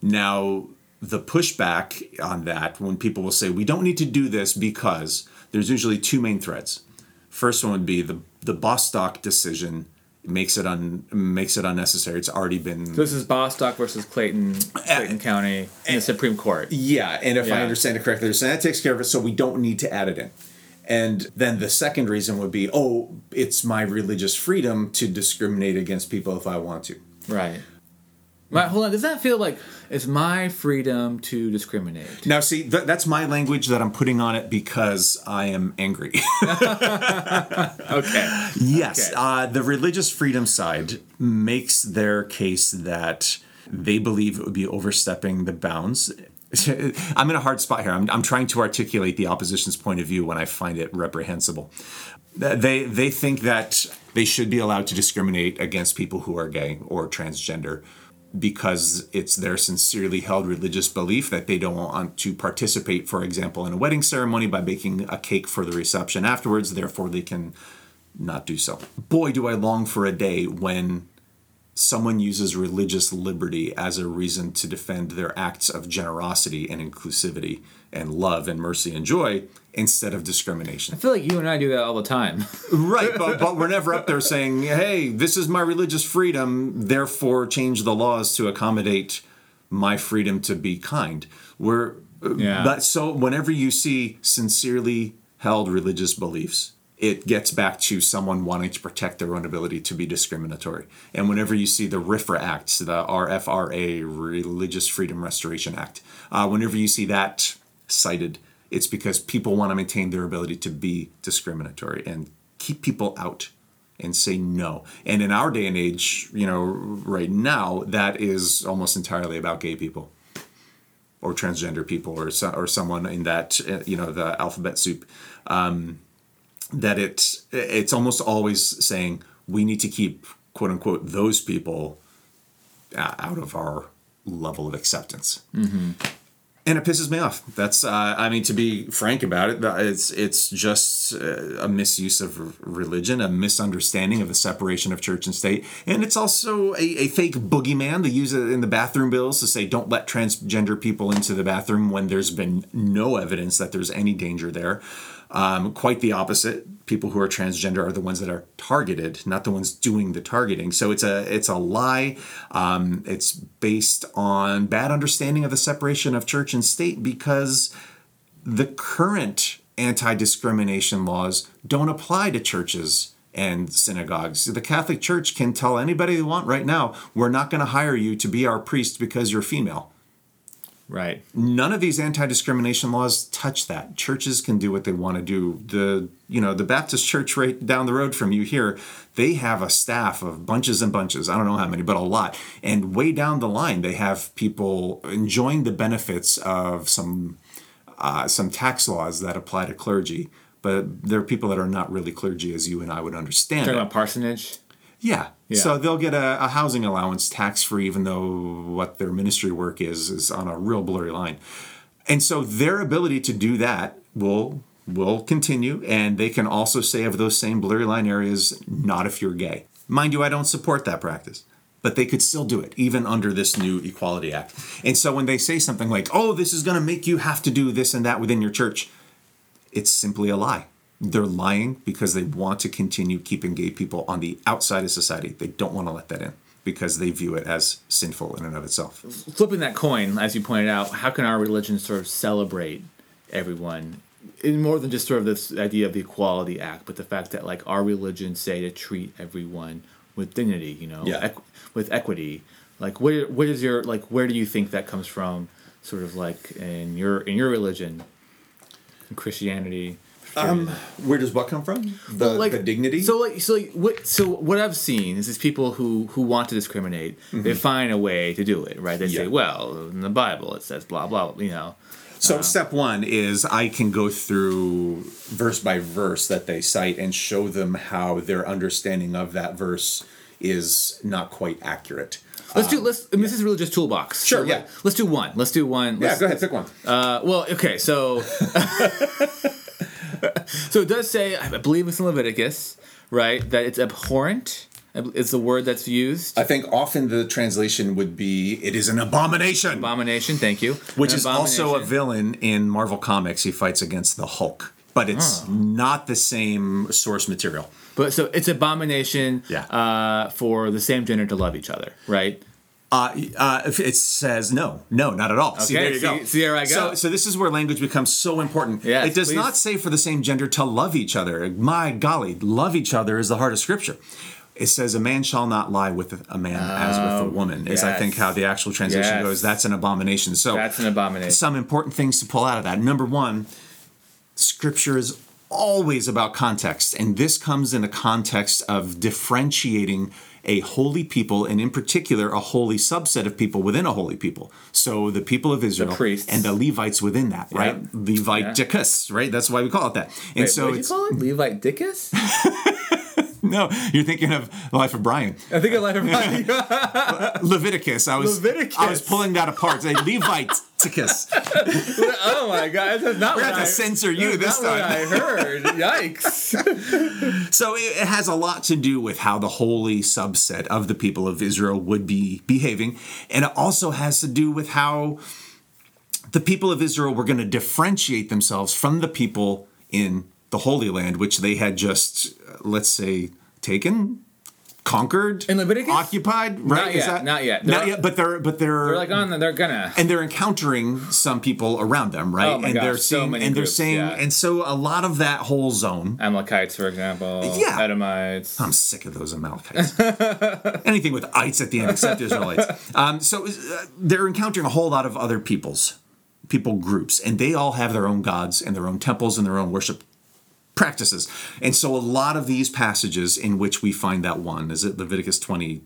Now, the pushback on that, when people will say, we don't need to do this because there's usually two main threads. First one would be the, the Bostock decision makes it un, makes it unnecessary. It's already been this is Bostock versus Clayton, Clayton uh, County in the Supreme Court. Yeah, and if I understand it correctly, they're saying that takes care of it, so we don't need to add it in. And then the second reason would be, oh, it's my religious freedom to discriminate against people if I want to. Right. Right, hold on. Does that feel like it's my freedom to discriminate? Now, see, th- that's my language that I'm putting on it because I am angry. Okay. yes, Okay. uh, the religious freedom side makes their case that they believe it would be overstepping the bounds. I'm in a hard spot here. I'm, I'm trying to articulate the opposition's point of view when I find it reprehensible. They they think that they should be allowed to discriminate against people who are gay or transgender because it's their sincerely held religious belief that they don't want to participate, for example, in a wedding ceremony by baking a cake for the reception afterwards. Therefore, they can not do so. Boy, do I long for a day when someone uses religious liberty as a reason to defend their acts of generosity and inclusivity and love and mercy and joy instead of discrimination. I feel like you and I do that all the time. Right, but, but we're never up there saying, hey, this is my religious freedom, therefore change the laws to accommodate my freedom to be kind. We're uh, Yeah. But so whenever you see sincerely held religious beliefs, it gets back to someone wanting to protect their own ability to be discriminatory. And whenever you see the RFRA Act, the RFRA, Religious Freedom Restoration Act, uh, whenever you see that cited, it's because people want to maintain their ability to be discriminatory and keep people out and say no. And in our day and age, you know, right now, that is almost entirely about gay people or transgender people or so, or someone in that uh, you know the alphabet soup. Um, that it's it's almost always saying we need to keep quote unquote those people uh, out of our level of acceptance. And it pisses me off. That's, uh, I mean, to be frank about it, it's it's just uh, a misuse of religion, a misunderstanding of the separation of church and state, and it's also a, a fake boogeyman. They use it in the bathroom bills to say don't let transgender people into the bathroom when there's been no evidence that there's any danger there. Um, quite the opposite. People who are transgender are the ones that are targeted, not the ones doing the targeting. So it's a it's a lie. Um, it's based on bad understanding of the separation of church and state because the current anti-discrimination laws don't apply to churches and synagogues. The Catholic Church can tell anybody they want right now, we're not going to hire you to be our priest because you're female. Right. None of these anti-discrimination laws touch that. Churches can do what they want to do. The you know the Baptist church right down the road from you here, they have a staff of bunches and bunches. I don't know how many, but a lot. And way down the line, they have people enjoying the benefits of some uh, some tax laws that apply to clergy. But there are people that are not really clergy, as you and I would understand. Talking it. about parsonage. Yeah. Yeah. So they'll get a, a housing allowance tax free, even though what their ministry work is is on a real blurry line. And so their ability to do that will will continue, and they can also say of those same blurry line areas, not if you're gay. Mind you, I don't support that practice. But they could still do it, even under this new Equality Act. And so when they say something like, oh, this is going to make you have to do this and that within your church, it's simply a lie. They're lying because they want to continue keeping gay people on the outside of society. They don't want to let that in because they view it as sinful in and of itself. Flipping that coin, as you pointed out, how can our religion sort of celebrate everyone? In more than just sort of this idea of the Equality Act, but the fact that like our religion say to treat everyone with dignity, you know, Yeah. equ- with equity. Like, where what is your like? Where do you think that comes from? Sort of like in your in your religion, in Christianity. Where does what come from? The, like the dignity? So like so like what so what I've seen is these people who who want to discriminate, they find a way to do it, right? They say, Mm-hmm. Well, in the Bible it says blah blah, you know. So step one is I can go through verse by verse that they cite and show them how their understanding of that verse is not quite accurate. Let's do let's I mean, this is really just toolbox. Sure, So, yeah. like, Let's do one. Let's do one. Let's, go ahead, pick one. Uh, well, okay, so so it does say I believe it's in Leviticus, right? That it's abhorrent. It's the word that's used. I think often the translation would be "it is an abomination," Abomination. Thank you. which An is also a villain in Marvel Comics. He fights against the Hulk, but it's not the same source material. But so it's abomination Yeah. uh, for the same gender to love each other, right? Uh, uh, it says no, no, not at all. see, there you see- go. see, there I go. So, so this is where language becomes so important. Yes, it does please. not say for the same gender to love each other. My golly, love each other is the heart of Scripture. It says a man shall not lie with a man as with a woman. Is I think how the actual translation Yes. goes. That's an abomination. So That's an abomination. some important things to pull out of that. Number one, scripture is always about context, and this comes in the context of differentiating a holy people, and in particular, a holy subset of people within a holy people. So the people of Israel priests. and the Levites within that, right? The leviticus, right? That's why we call it that. And Wait, so what did you call it? Levite Dickus? no, you're thinking of the life of Brian. I think I like everybody. Leviticus. I was Leviticus. I was pulling that apart. Say Leviticus. oh my god, that's not We're what I, to censor you this time. What I heard. Yikes. So it it has a lot to do with how the holy subset of the people of Israel would be behaving. And it also has to do with how the people of Israel were going to differentiate themselves from the people in the Holy Land, which they had just, let's say, taken, conquered, In Leviticus? occupied, right? Not yet, not yet. Not They're- yet. But they're but they're, They're like on. the- They're gonna. and they're encountering some people around them, right? Oh my and gosh, they're so many and they're groups, saying, yeah. and so a lot of that whole zone. Amalekites, for example. Yeah. Edomites. I'm sick of those Amalekites. Anything with ites at the end except Israelites. Um, so uh, they're encountering a whole lot of other peoples, people groups, and they all have their own gods and their own temples and their own worship practices. And so a lot of these passages in which we find that one is it Leviticus 20,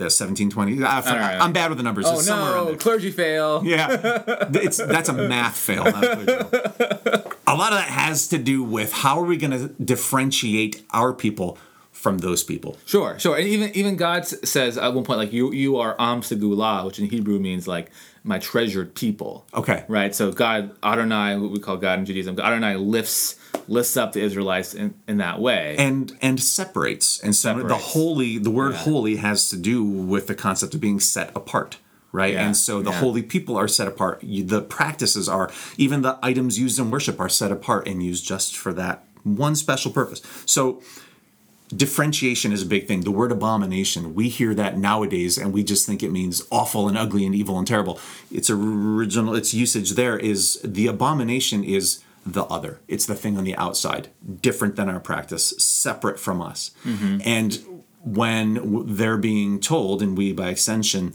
uh, 17, 20? I. I'm bad with the numbers. Oh It's no! Clergy fail. Yeah, it's that's a math fail. Not a fail. a lot of that has to do with how are we going to differentiate our people from those people. Sure, sure. And even even God says at one point, like you you are Am Segulah, which in Hebrew means like my treasured people. Okay. Right. So God Adonai, what we call God in Judaism, Adonai lifts lifts up the Israelites in, in that way. and and separates and so the holy the word Yeah. holy has to do with the concept of being set apart right Yeah, and so the yeah. holy people are set apart the practices are even the items used in worship are set apart and used just for that one special purpose so differentiation is a big thing the word abomination we hear that nowadays and we just think it means awful and ugly and evil and terrible its original its usage there is the abomination is the other it's the thing on the outside different than our practice separate from us mm-hmm. and when they're being told and we by extension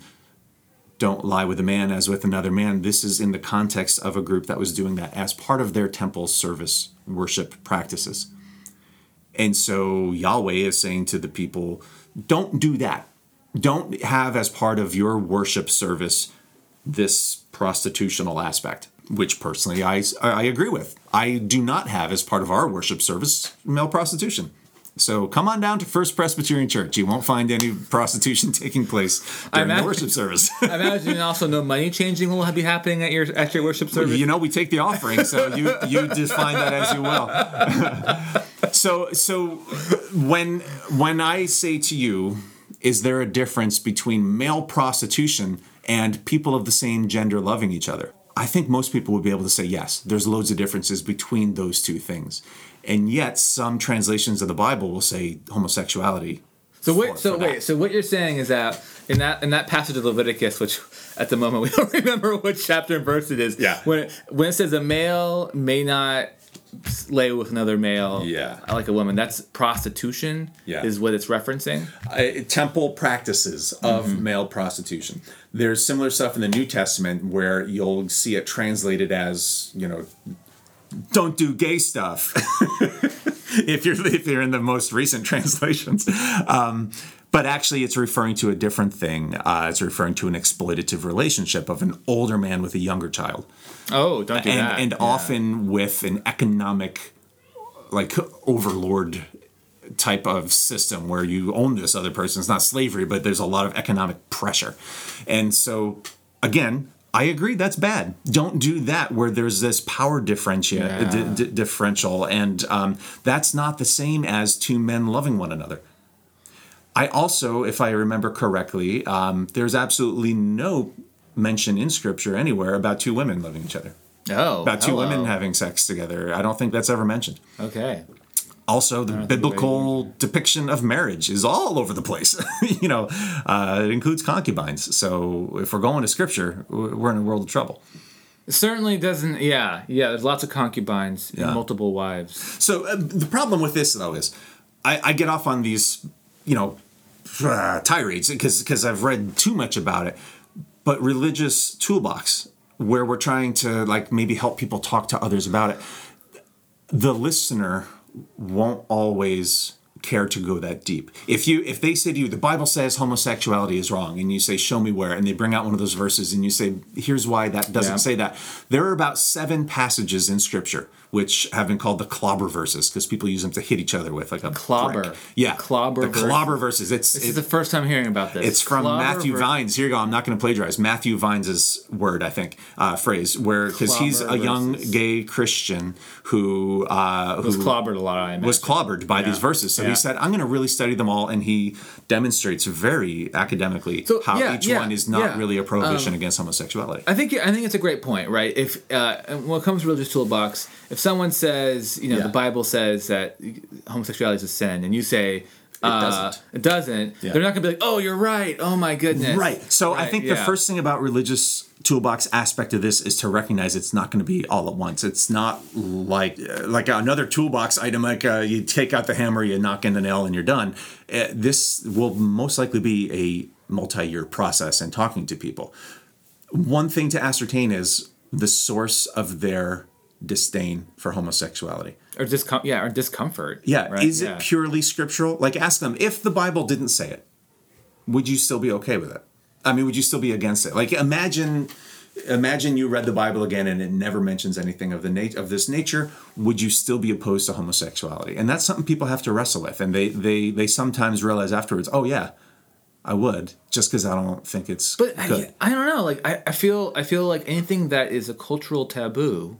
don't lie with a man as with another man. This is in the context of a group that was doing that as part of their temple service worship practices. And so Yahweh is saying to the people, don't do that. Don't have as part of your worship service this prostitutional aspect, which personally I, I agree with. I do not have as part of our worship service male prostitution. So come on down to First Presbyterian Church. You won't find any prostitution taking place during the worship service. I imagine also no money changing will be happening at your at your worship service. You know, we take the offering, so you you just find that as you will. so so when when I say to you, is there a difference between male prostitution and people of the same gender loving each other? I think most people would be able to say yes. There's loads of differences between those two things. And yet some translations of the Bible will say homosexuality. So for- so for wait, so what you're saying is that in that in that passage of Leviticus, which at the moment we don't remember which chapter and verse it is. Yeah. When it, when it says a male may not lay with another male. Yeah. Like a woman, that's prostitution. Yeah. Is what it's referencing. uh, temple practices of male prostitution. There's similar stuff in the New Testament where you'll see it translated as, you know, don't do gay stuff. if you're if you're in the most recent translations. Um, but actually, it's referring to a different thing. Uh, it's referring to an exploitative relationship of an older man with a younger child Oh, don't do and that. and Yeah. often with an economic like overlord type of system where you own this other person it's not slavery but there's a lot of economic pressure and so again i agree that's bad don't do that where there's this power differential Yeah. d- d- differential and um, that's not the same as two men loving one another I also, if I remember correctly, um, there's absolutely no mention in scripture anywhere about two women loving each other, Oh. about two hello. women having sex together. I don't think that's ever mentioned. Okay. Also, the biblical depiction of marriage is all over the place. you know, uh, it includes concubines. So if we're going to scripture, we're in a world of trouble. It certainly doesn't. Yeah. Yeah. There's lots of concubines Yeah. and multiple wives. So uh, the problem with this though is, I, I get off on these, you know, uh, tirades because because I've read too much about it. But religious toolbox where we're trying to like maybe help people talk to others about it. The listener won't always care to go that deep. If you if they say to you the Bible says homosexuality is wrong and you say show me where and they bring out one of those verses and you say here's why that doesn't Yeah. say that. There are about 7 passages in scripture which have been called the clobber verses because people use them to hit each other with like a Clobber. brick. Yeah. Clobber The clobber verses. It's This it- is the first time hearing about this. it's from Clobber Matthew ver- Vines. Here you go. I'm not going to plagiarize Matthew Vines' word, I think, uh, phrase, where because he's a Clobber young gay Christian who uh, Was who clobbered a lot. I imagine. was clobbered by these verses. So Yeah. he said, "I'm going to really study them all," and he demonstrates very academically So, how yeah, each yeah, one is not yeah. Um, really a prohibition against homosexuality. I think I think it's a great point, right? If uh, when it comes to religious toolbox, if someone says, you know, Yeah. the Bible says that homosexuality is a sin, and you say uh, doesn't. It doesn't. Yeah. They're not gonna be like, "Oh, you're right. Oh my goodness." Right. So I Right, think the first thing about religious toolbox aspect of this is to recognize it's not going to be all at once. It's not like uh, like another toolbox item like uh, you take out the hammer, you knock in the nail, and you're done. Uh, this will most likely be a multi-year process in talking to people. One thing to ascertain is the source of their disdain for homosexuality. or discom- yeah, or discomfort. Yeah. right? Is Yeah. it purely scriptural? Like, ask them if the Bible didn't say it, would you still be okay with it? I mean, would you still be against it? Like, imagine, imagine you read the Bible again and it never mentions anything of the nat- of this nature. Would you still be opposed to homosexuality? And that's something people have to wrestle with, and they they they sometimes realize afterwards, oh yeah, I would, just because I don't think it's But. I, I don't know. Like I, I feel I feel like anything that is a cultural taboo,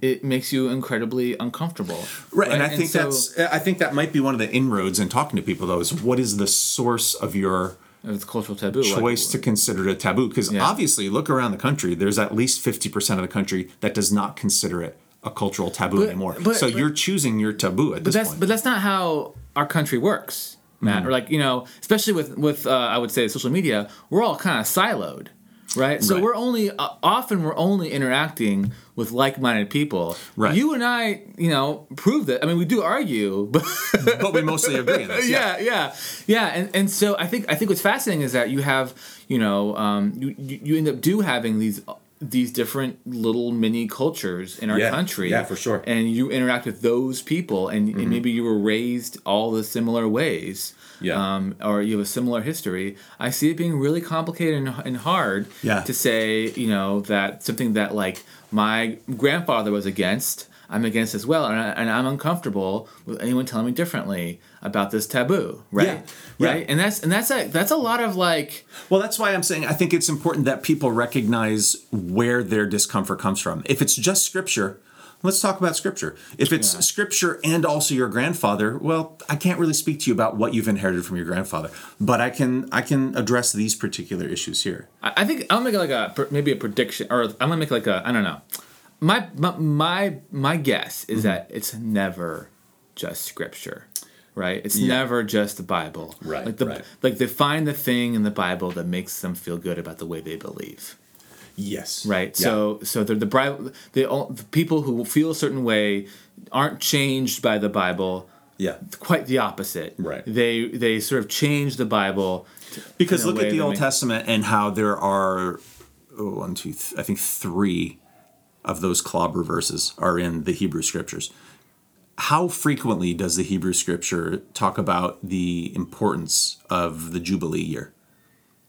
it makes you incredibly uncomfortable. Mm-hmm. Right, and I think so- that's I think that might be one of the inroads in talking to people though is what is the source of your it's cultural taboo. like- choice to consider it a taboo because Yeah. obviously look around the country there's at least 50% of the country that does not consider it a cultural taboo But- anymore but- so but- you're choosing your taboo at but this that's point but that's not how our country works, Matt. Mm-hmm. Or like you know, especially with with uh, I would say social media, we're all kind of siloed, right? So Right. we're only uh, often we're only interacting with like-minded people. Right. You and I, you know, prove that. I mean, we do argue, but but we mostly agree on this yeah, yeah, yeah, and and so I think I think what's fascinating is that you have you know um, you you you end up do having these these different little mini cultures in our Yeah, country. yeah, for sure. Mm-hmm. And you interact with those people, and, and maybe you were raised all the similar ways. Yeah. Um, or you have a similar history. I see it being really complicated and, and hard Yeah. to say, you know, that something that like my grandfather was against, I'm against as well, and, I, and I'm uncomfortable with anyone telling me differently about this taboo, right? Yeah, yeah. Right, and that's and that's a that's a lot of like well that's why i'm saying i think it's important that people recognize where their discomfort comes from if it's just scripture let's talk about scripture if it's Yeah. scripture and also your grandfather well i can't really speak to you about what you've inherited from your grandfather but i can i can address these particular issues here I I think I'll make like a maybe a prediction, or I'm gonna make like a I don't know. My my my, my guess Mm-hmm. is that it's never just scripture, right? It's never just the Bible, Right, Like the right. like they find the thing in the Bible that makes them feel good about the way they believe, yes right? So so they're the Bible. The, the people who feel a certain way aren't changed by the Bible. yeah Quite the opposite. Right. They they sort of change the Bible. Because look at the Old makes- Testament and how there are oh, one, two, th- I think three of those clobber verses are in the Hebrew scriptures. How frequently does the Hebrew scripture talk about the importance of the Jubilee year?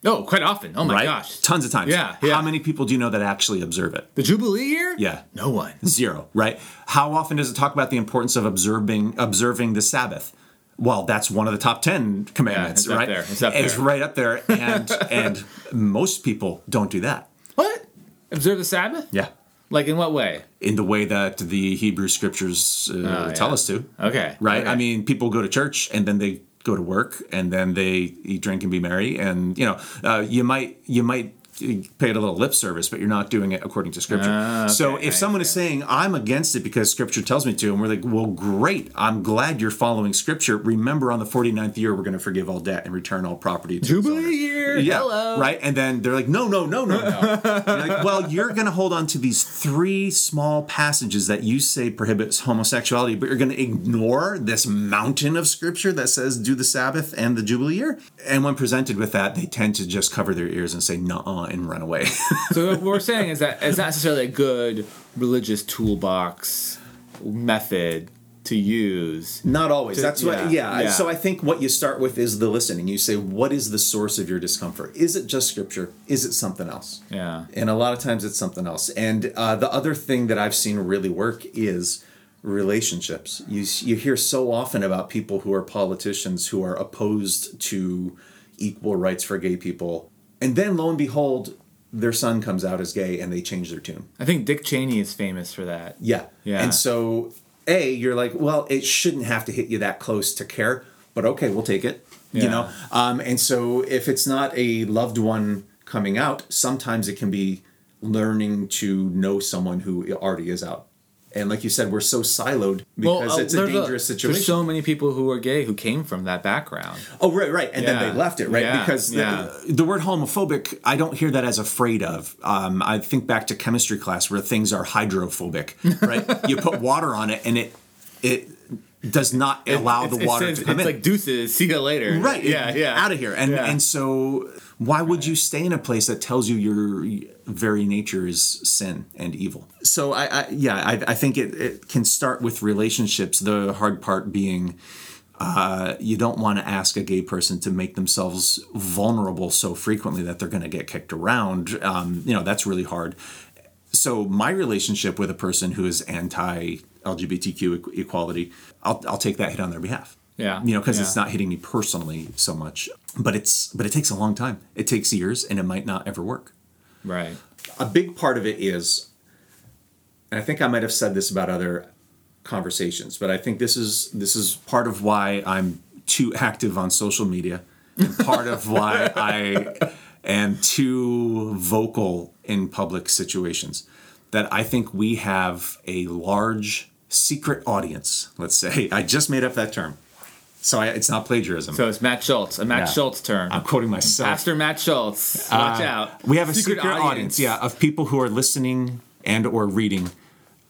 Oh, quite often. Oh my right? gosh. Tons of times. Yeah, yeah. How many people do you know that actually observe it? The Jubilee year? Yeah. No one. Zero, right? How often does it talk about the importance of observing observing the Sabbath? Well, that's one of the top ten commandments, it's up right? there. It's there. right up there, and and most people don't do that. What? Observe the Sabbath? Yeah, Like in what way? in the way that the Hebrew scriptures uh, Oh, tell yeah. us to, Okay. right? okay. I mean, people go to church and then they go to work and then they eat, drink, and be merry, and you know, uh, you might you might pay it a little lip service, but you're not doing it according to scripture. Ah, so if someone is saying I'm against it because scripture tells me to, and we're like, well, great, I'm glad you're following scripture. Remember, on the 49th year, we're going to forgive all debt and return all property to Jubilee year. Yeah, Hello. right. And then they're like, no, no, no, no, no. You're like, well, you're going to hold on to these three small passages that you say prohibits homosexuality, but you're going to ignore this mountain of scripture that says do the Sabbath and the Jubilee year. And when presented with that, they tend to just cover their ears and say "nuh-uh" and run away. So what we're saying is that it's not necessarily a good religious toolbox method to use. Not always. To- That's what. yeah, Yeah, yeah. So I think what you start with is the listening. You say, what is the source of your discomfort? Is it just scripture? Is it something else? Yeah. And a lot of times it's something else. And uh, the other thing that I've seen really work is relationships. You you hear so often about people who are politicians who are opposed to equal rights for gay people, and then lo and behold, their son comes out as gay and they change their tune. I think Dick Cheney is famous for that. Yeah. Yeah. And so, A, you're like, well, it shouldn't have to hit you that close to care, but okay, we'll take it. Yeah. You know? Um, and so, if it's not a loved one coming out, sometimes it can be learning to know someone who already is out. And like you said, we're so siloed because uh, it's a dangerous situation. There's so many people who are gay who came from that background. Oh, right, right. And then they left it, right? Yeah, Because the, yeah. the word homophobic, I don't hear that as afraid of. Um, I think back to chemistry class where things are hydrophobic, right? you put water on it and it it does not allow It's- the it's- water it's, to come it's in. like deuces, see you later. right. Yeah, yeah. Out of here. And Yeah. and so why would you stay in a place that tells you your very nature is sin and evil? So I, I yeah, I, I think it, it can start with relationships. The hard part being uh, you don't want to ask a gay person to make themselves vulnerable so frequently that they're going to get kicked around. Um, you know, that's really hard. So my relationship with a person who is anti LGBTQ equality, I'll, I'll take that hit on their behalf. Yeah, You know, because yeah. it's not hitting me personally so much, but it's but it takes a long time. It takes years, and it might not ever work. Right. A big part of it is, and I think I might have said this about other conversations, but I think this is this is part of why I'm too active on social media, and part of why I am too vocal in public situations. That I think we have a large secret audience. Let's say I just made up that term, so I, it's not plagiarism. So it's Matt Schultz, a Matt Yeah. Schultz term. I'm quoting myself. Pastor Matt Schultz. Watch Uh, out. We have a secret, audience. yeah, of people who are listening and or reading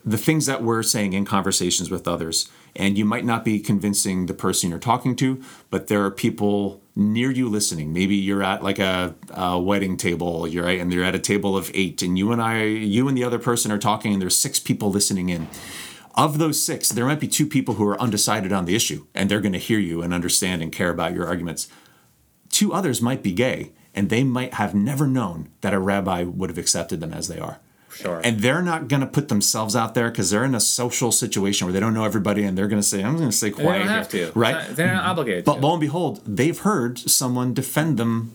the things that we're saying in conversations with others. And you might not be convincing the person you're talking to, but there are people near you listening. Maybe you're at like a, a wedding table, you're right, and you're at a table of eight, and you and I, you and the other person are talking, and there's six people listening in. Of those six, there might be two people who are undecided on the issue, and they're going to hear you and understand and care about your arguments two others might be gay and they might have never known that a rabbi would have accepted them as they are. Sure. And they're not going to put themselves out there because they're in a social situation where they don't know everybody and they're going to say, I'm going to stay They quiet. don't have to. Right? It's not- They're not obligated But to. lo and behold, they've heard someone defend them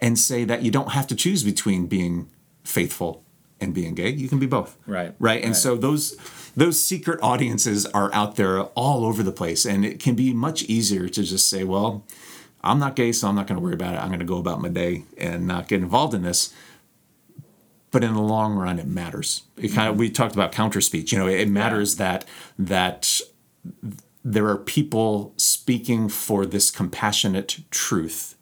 and say that you don't have to choose between being faithful and being gay. You can be both. Right. Right. And Right. so those those secret audiences are out there all over the place. And it can be much easier to just say, well, I'm not gay, so I'm not going to worry about it. I'm going to go about my day and not get involved in this. But in the long run, it matters. It kind of mm-hmm. we talked about counter speech. You know, it matters that that there are people speaking for this compassionate truth,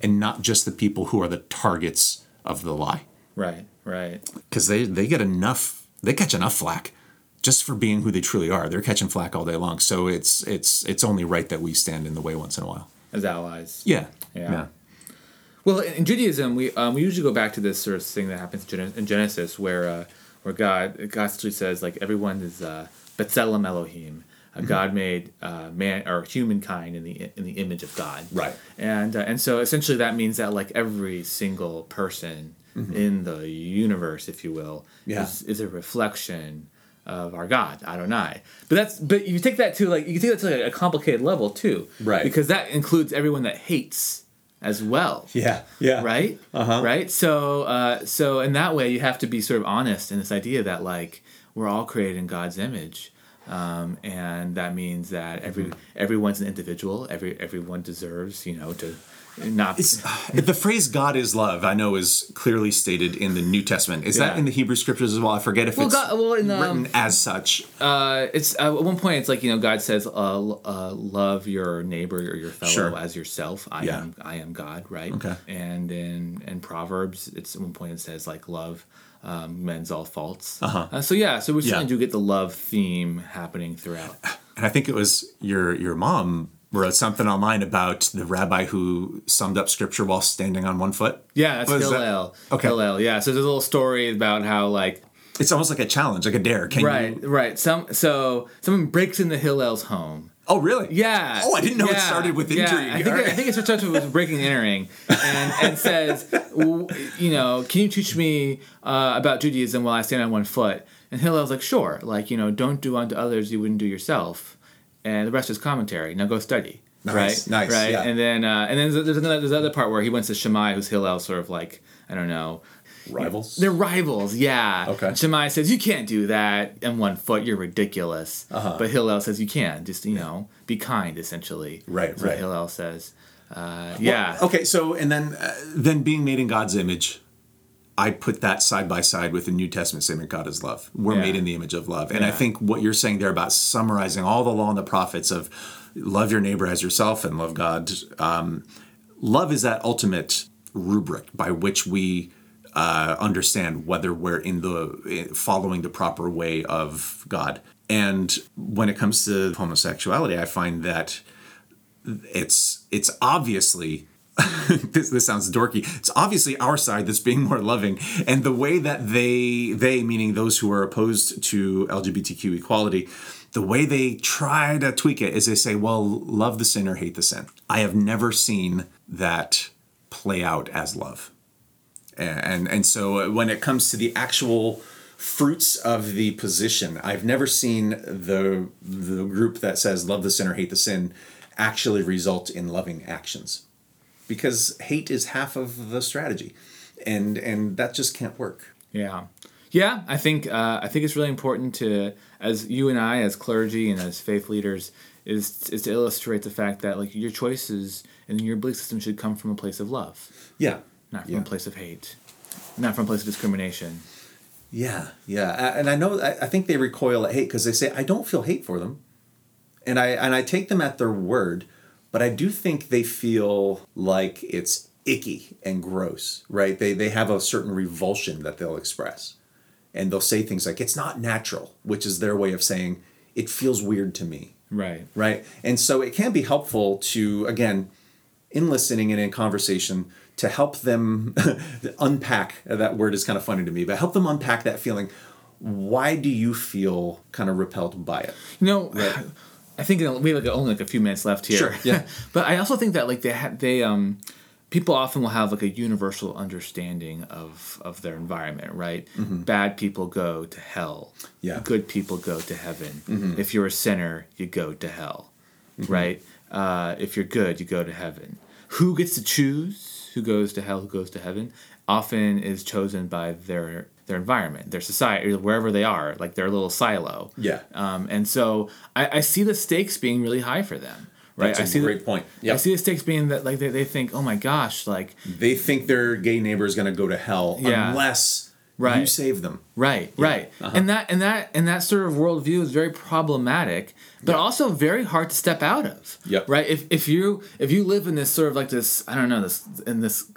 and not just the people who are the targets of the lie. Right. Right. Because they they get enough, they catch enough flack just for being who they truly are. They're catching flack all day long. So it's it's it's only right that we stand in the way once in a while. As allies. Yeah. Yeah. Well, in Judaism, we um, we usually go back to this sort of thing that happens in Genesis, where uh, where God God actually says like everyone is uh, B'Tselem Elohim. Mm-hmm. God made uh, man or humankind in the in the image of God. Right. And uh, and so essentially that means that like every single person in the universe, if you will, Mm-hmm. Yeah. is, is a reflection of our God, Adonai. But that's but you take that to like you take that to like a complicated level too, Right. Because that includes everyone that hates as well Yeah. Yeah. right Uh-huh. right so uh, so in that way you have to be sort of honest in this idea that like we're all created in god's image um, and that means that every Mm-hmm. everyone's an individual every everyone deserves you know to not the phrase "God is love" I know is clearly stated in the New Testament. Is that in the Hebrew scriptures as well? I forget if Well, it's God- well, in, um, written as such. uh, it's uh, at one point it's like you know god says uh, uh, love your neighbor or your fellow Sure. as yourself i Yeah. am i am god right Okay. and in in proverbs it's at one point it says like love um, mends all faults Uh-huh. uh, so yeah so we Yeah. certainly do get the love theme happening throughout And I think it was your your mom wrote something online about the rabbi who summed up scripture while standing on one foot. yeah that's is that? hillel Okay. hillel yeah so there's a little story about how like It's almost like a challenge, like a dare. Can right you? right some so someone breaks into hillel's home Oh, really? Yeah. Oh, I didn't know it started with yeah. I think, it, I think it starts with breaking and entering, and, and says, w- you know, can you teach me uh, about Judaism while I stand on one foot? And Hillel's like, sure. Like, you know, don't do unto others you wouldn't do yourself. And the rest is commentary. Now go study. Nice, right. nice, Right. yeah. And then uh, and then there's another there's another part where he went to Shammai, who's Hillel, sort of like I don't know. Rivals? They're rivals, yeah. Okay. Shammai says you can't do that in one foot. You're ridiculous. Uh-huh. But Hillel says you can. Just you know, be kind. Essentially, Right, right. Hillel says. Uh, yeah. Okay, so and then uh, then being made in God's image, I put that side by side with the New Testament statement God is love. We're Yeah. made in the image of love. And I think what you're saying there about summarizing all the law and the prophets of love your neighbor as yourself and love God, um, love is that ultimate rubric by which we uh, understand whether we're in the following the proper way of God. And when it comes to homosexuality, I find that it's it's obviously this, this sounds dorky. It's obviously our side that's being more loving, and the way that they they meaning those who are opposed to LGBTQ equality, the way they try to tweak it is they say, "Well, love the sinner, hate the sin." I have never seen that play out as love, and and so when it comes to the actual fruits of the position, I've never seen the the group that says "love the sinner, hate the sin" actually result in loving actions because hate is half of the strategy. And and that just can't work. Yeah, yeah. I think uh, I think it's really important to, as you and I, as clergy and as faith leaders, is is to illustrate the fact that like your choices and your belief system should come from a place of love, yeah. Not from yeah. a place of hate, not from a place of discrimination. yeah yeah. And i know i, I think they recoil at hate because they say i don't feel hate for them. And i and i take them at their word but i do think they feel like it's icky and gross right they they have a certain revulsion that they'll express and they'll say things like it's not natural which is their way of saying it feels weird to me Right. right? And so it can be helpful to, again, in listening and in conversation, to help them unpack that word is kind of funny to me, but help them unpack that feeling. Why do you feel kind of repelled by it? You know, Right. I think we have like only like a few minutes left here. Sure, yeah. but I also think that like they ha- they um people often will have like a universal understanding of of their environment, right? Bad people go to hell. Mm-hmm. Yeah. Mm-hmm. Good people go to heaven. If you're a sinner, you go to hell, right? Uh, if you're good, you go to heaven. Who gets to choose who goes to hell, who goes to heaven? Often is chosen by their their environment, their society, wherever they are, like their little silo. Yeah. Um, and so I, I see the stakes being really high for them. Right. That's a I see great the, point. I see the stakes being that like they, they think, oh my gosh, like They think their gay neighbor is going to go to hell Yeah. unless you save them. right, right. Uh-huh. And that and that and that sort of worldview is very problematic, but also very hard to step out of. Yep. Right. If if you if you live in this sort of like this, I don't know, this in this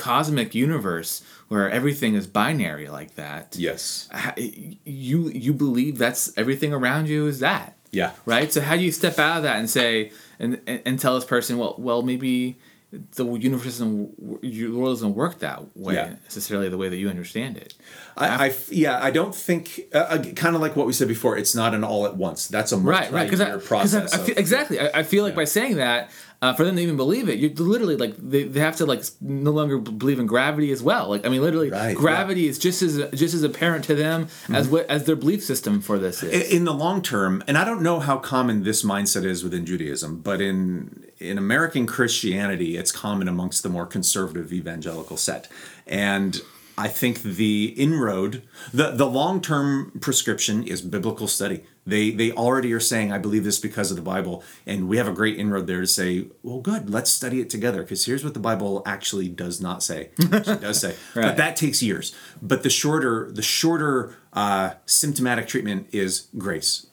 cosmic universe where everything is binary like that. Yes. You you believe that's everything around you is that. Yeah. right? So how do you step out of that and say and and, and tell this person, well, well, maybe the universe doesn't, your world doesn't work that way Yeah. necessarily the way that you understand it. I, I yeah, I don't think, uh, kind of like what we said before, it's not an all at once. That's a Right, right. Because I, process. I, I of- feel, exactly. I, feel like by saying that, uh, for them to even believe it, you literally like they, they have to like no longer believe in gravity as well. Like I mean, literally, Right, gravity is just as just as apparent to them as Mm-hmm. what as their belief system for this is. in the long term and i don't know how common this mindset is within judaism but in in american christianity it's common amongst the more conservative evangelical set. And i think the inroad the the long-term prescription is biblical study. They they already are saying i believe this because of the bible and we have a great inroad there to say well good let's study it together because here's what the bible actually does not say. Does say. But that takes years. But the shorter the shorter uh, symptomatic treatment is grace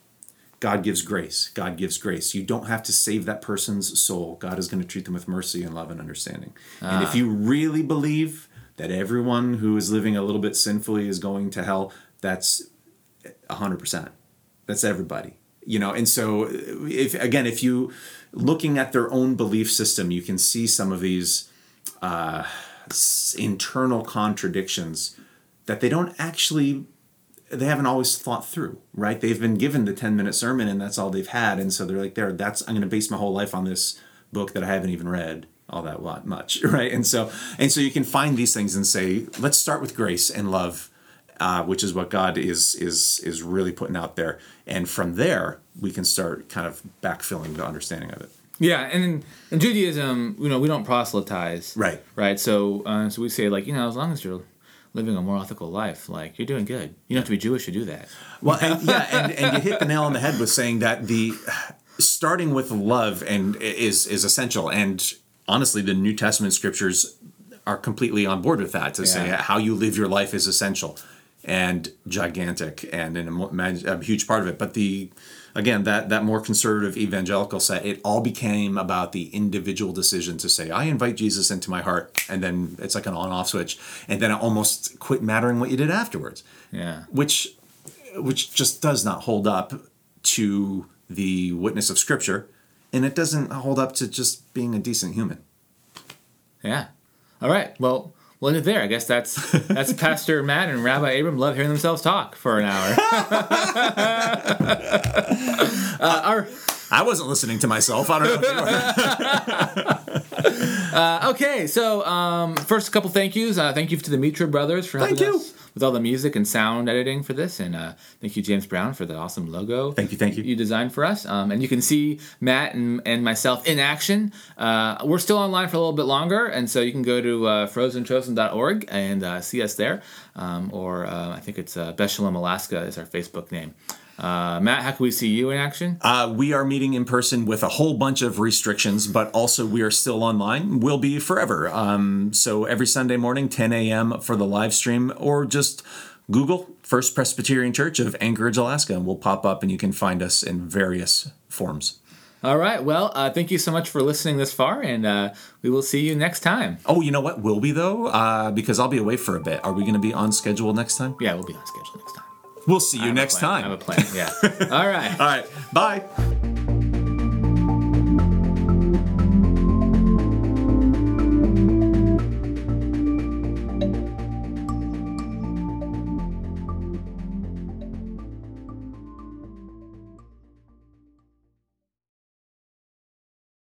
god gives grace. God gives grace. You don't have to save that person's soul. God is going to treat them with mercy and love and understanding. And if you really believe that everyone who is living a little bit sinfully is going to hell that's 100% that's everybody you know? And so if again if you looking at their own belief system you can see some of these uh, internal contradictions that they don't actually they haven't always thought through right they've been given the 10 minute sermon and that's all they've had and so they're like there that's i'm going to base my whole life on this book that i haven't even read all that lot much right and so and so you can find these things and say let's start with grace and love uh, which is what god is is is really putting out there and from there we can start kind of backfilling the understanding of it Yeah, and in, in Judaism, you know, we don't proselytize. Right. Right. So, uh, so we say like, you know, as long as you're living a more ethical life, like you're doing good. You don't have to be Jewish to do that. Well, and, yeah, and, and you hit the nail on the head with saying that the starting with love and is is essential. And honestly, the New Testament scriptures are completely on board with that to say how you live your life is essential and gigantic and an, man- a huge part of it. But the again that that more conservative evangelical set, it all became about the individual decision to say I invite Jesus into my heart, and then it's like an on-off switch, and then it almost quit mattering what you did afterwards Yeah. which which just does not hold up to the witness of scripture and it doesn't hold up to just being a decent human Yeah. All right. Well, we'll end it there. I guess that's that's Pastor Matt and Rabbi Abram love hearing themselves talk for an hour. uh, our i wasn't listening to myself i don't know were. okay. So um, first, a couple thank yous. Uh, thank you to the Mitra brothers for helping Thank you. us with all the music and sound editing for this, and uh, thank you James Brown for the awesome logo. Thank you, thank you. You designed for us, um, and you can see Matt and, and myself in action. Uh, we're still online for a little bit longer, and so you can go to uh, frozenchosen.org and uh, see us there, um, or uh, I think it's uh, Beth Shalom Alaska is our Facebook name. Uh, Matt, how can we see you in action? Uh, we are meeting in person with a whole bunch of restrictions, but also we are still online. We'll be forever. Um, so every Sunday morning, 10 a.m. for the live stream, or just Google First Presbyterian Church of Anchorage, Alaska, and we'll pop up and you can find us in various forms. All right. Well, uh, thank you so much for listening this far, and uh, we will see you next time. Oh, you know what? Will we though? Uh, because I'll be away for a bit. Are we going to be on schedule next time? Yeah, we'll be on schedule next time. We'll see you I have a next time. I have a plan. Yeah. All right. All right. Bye.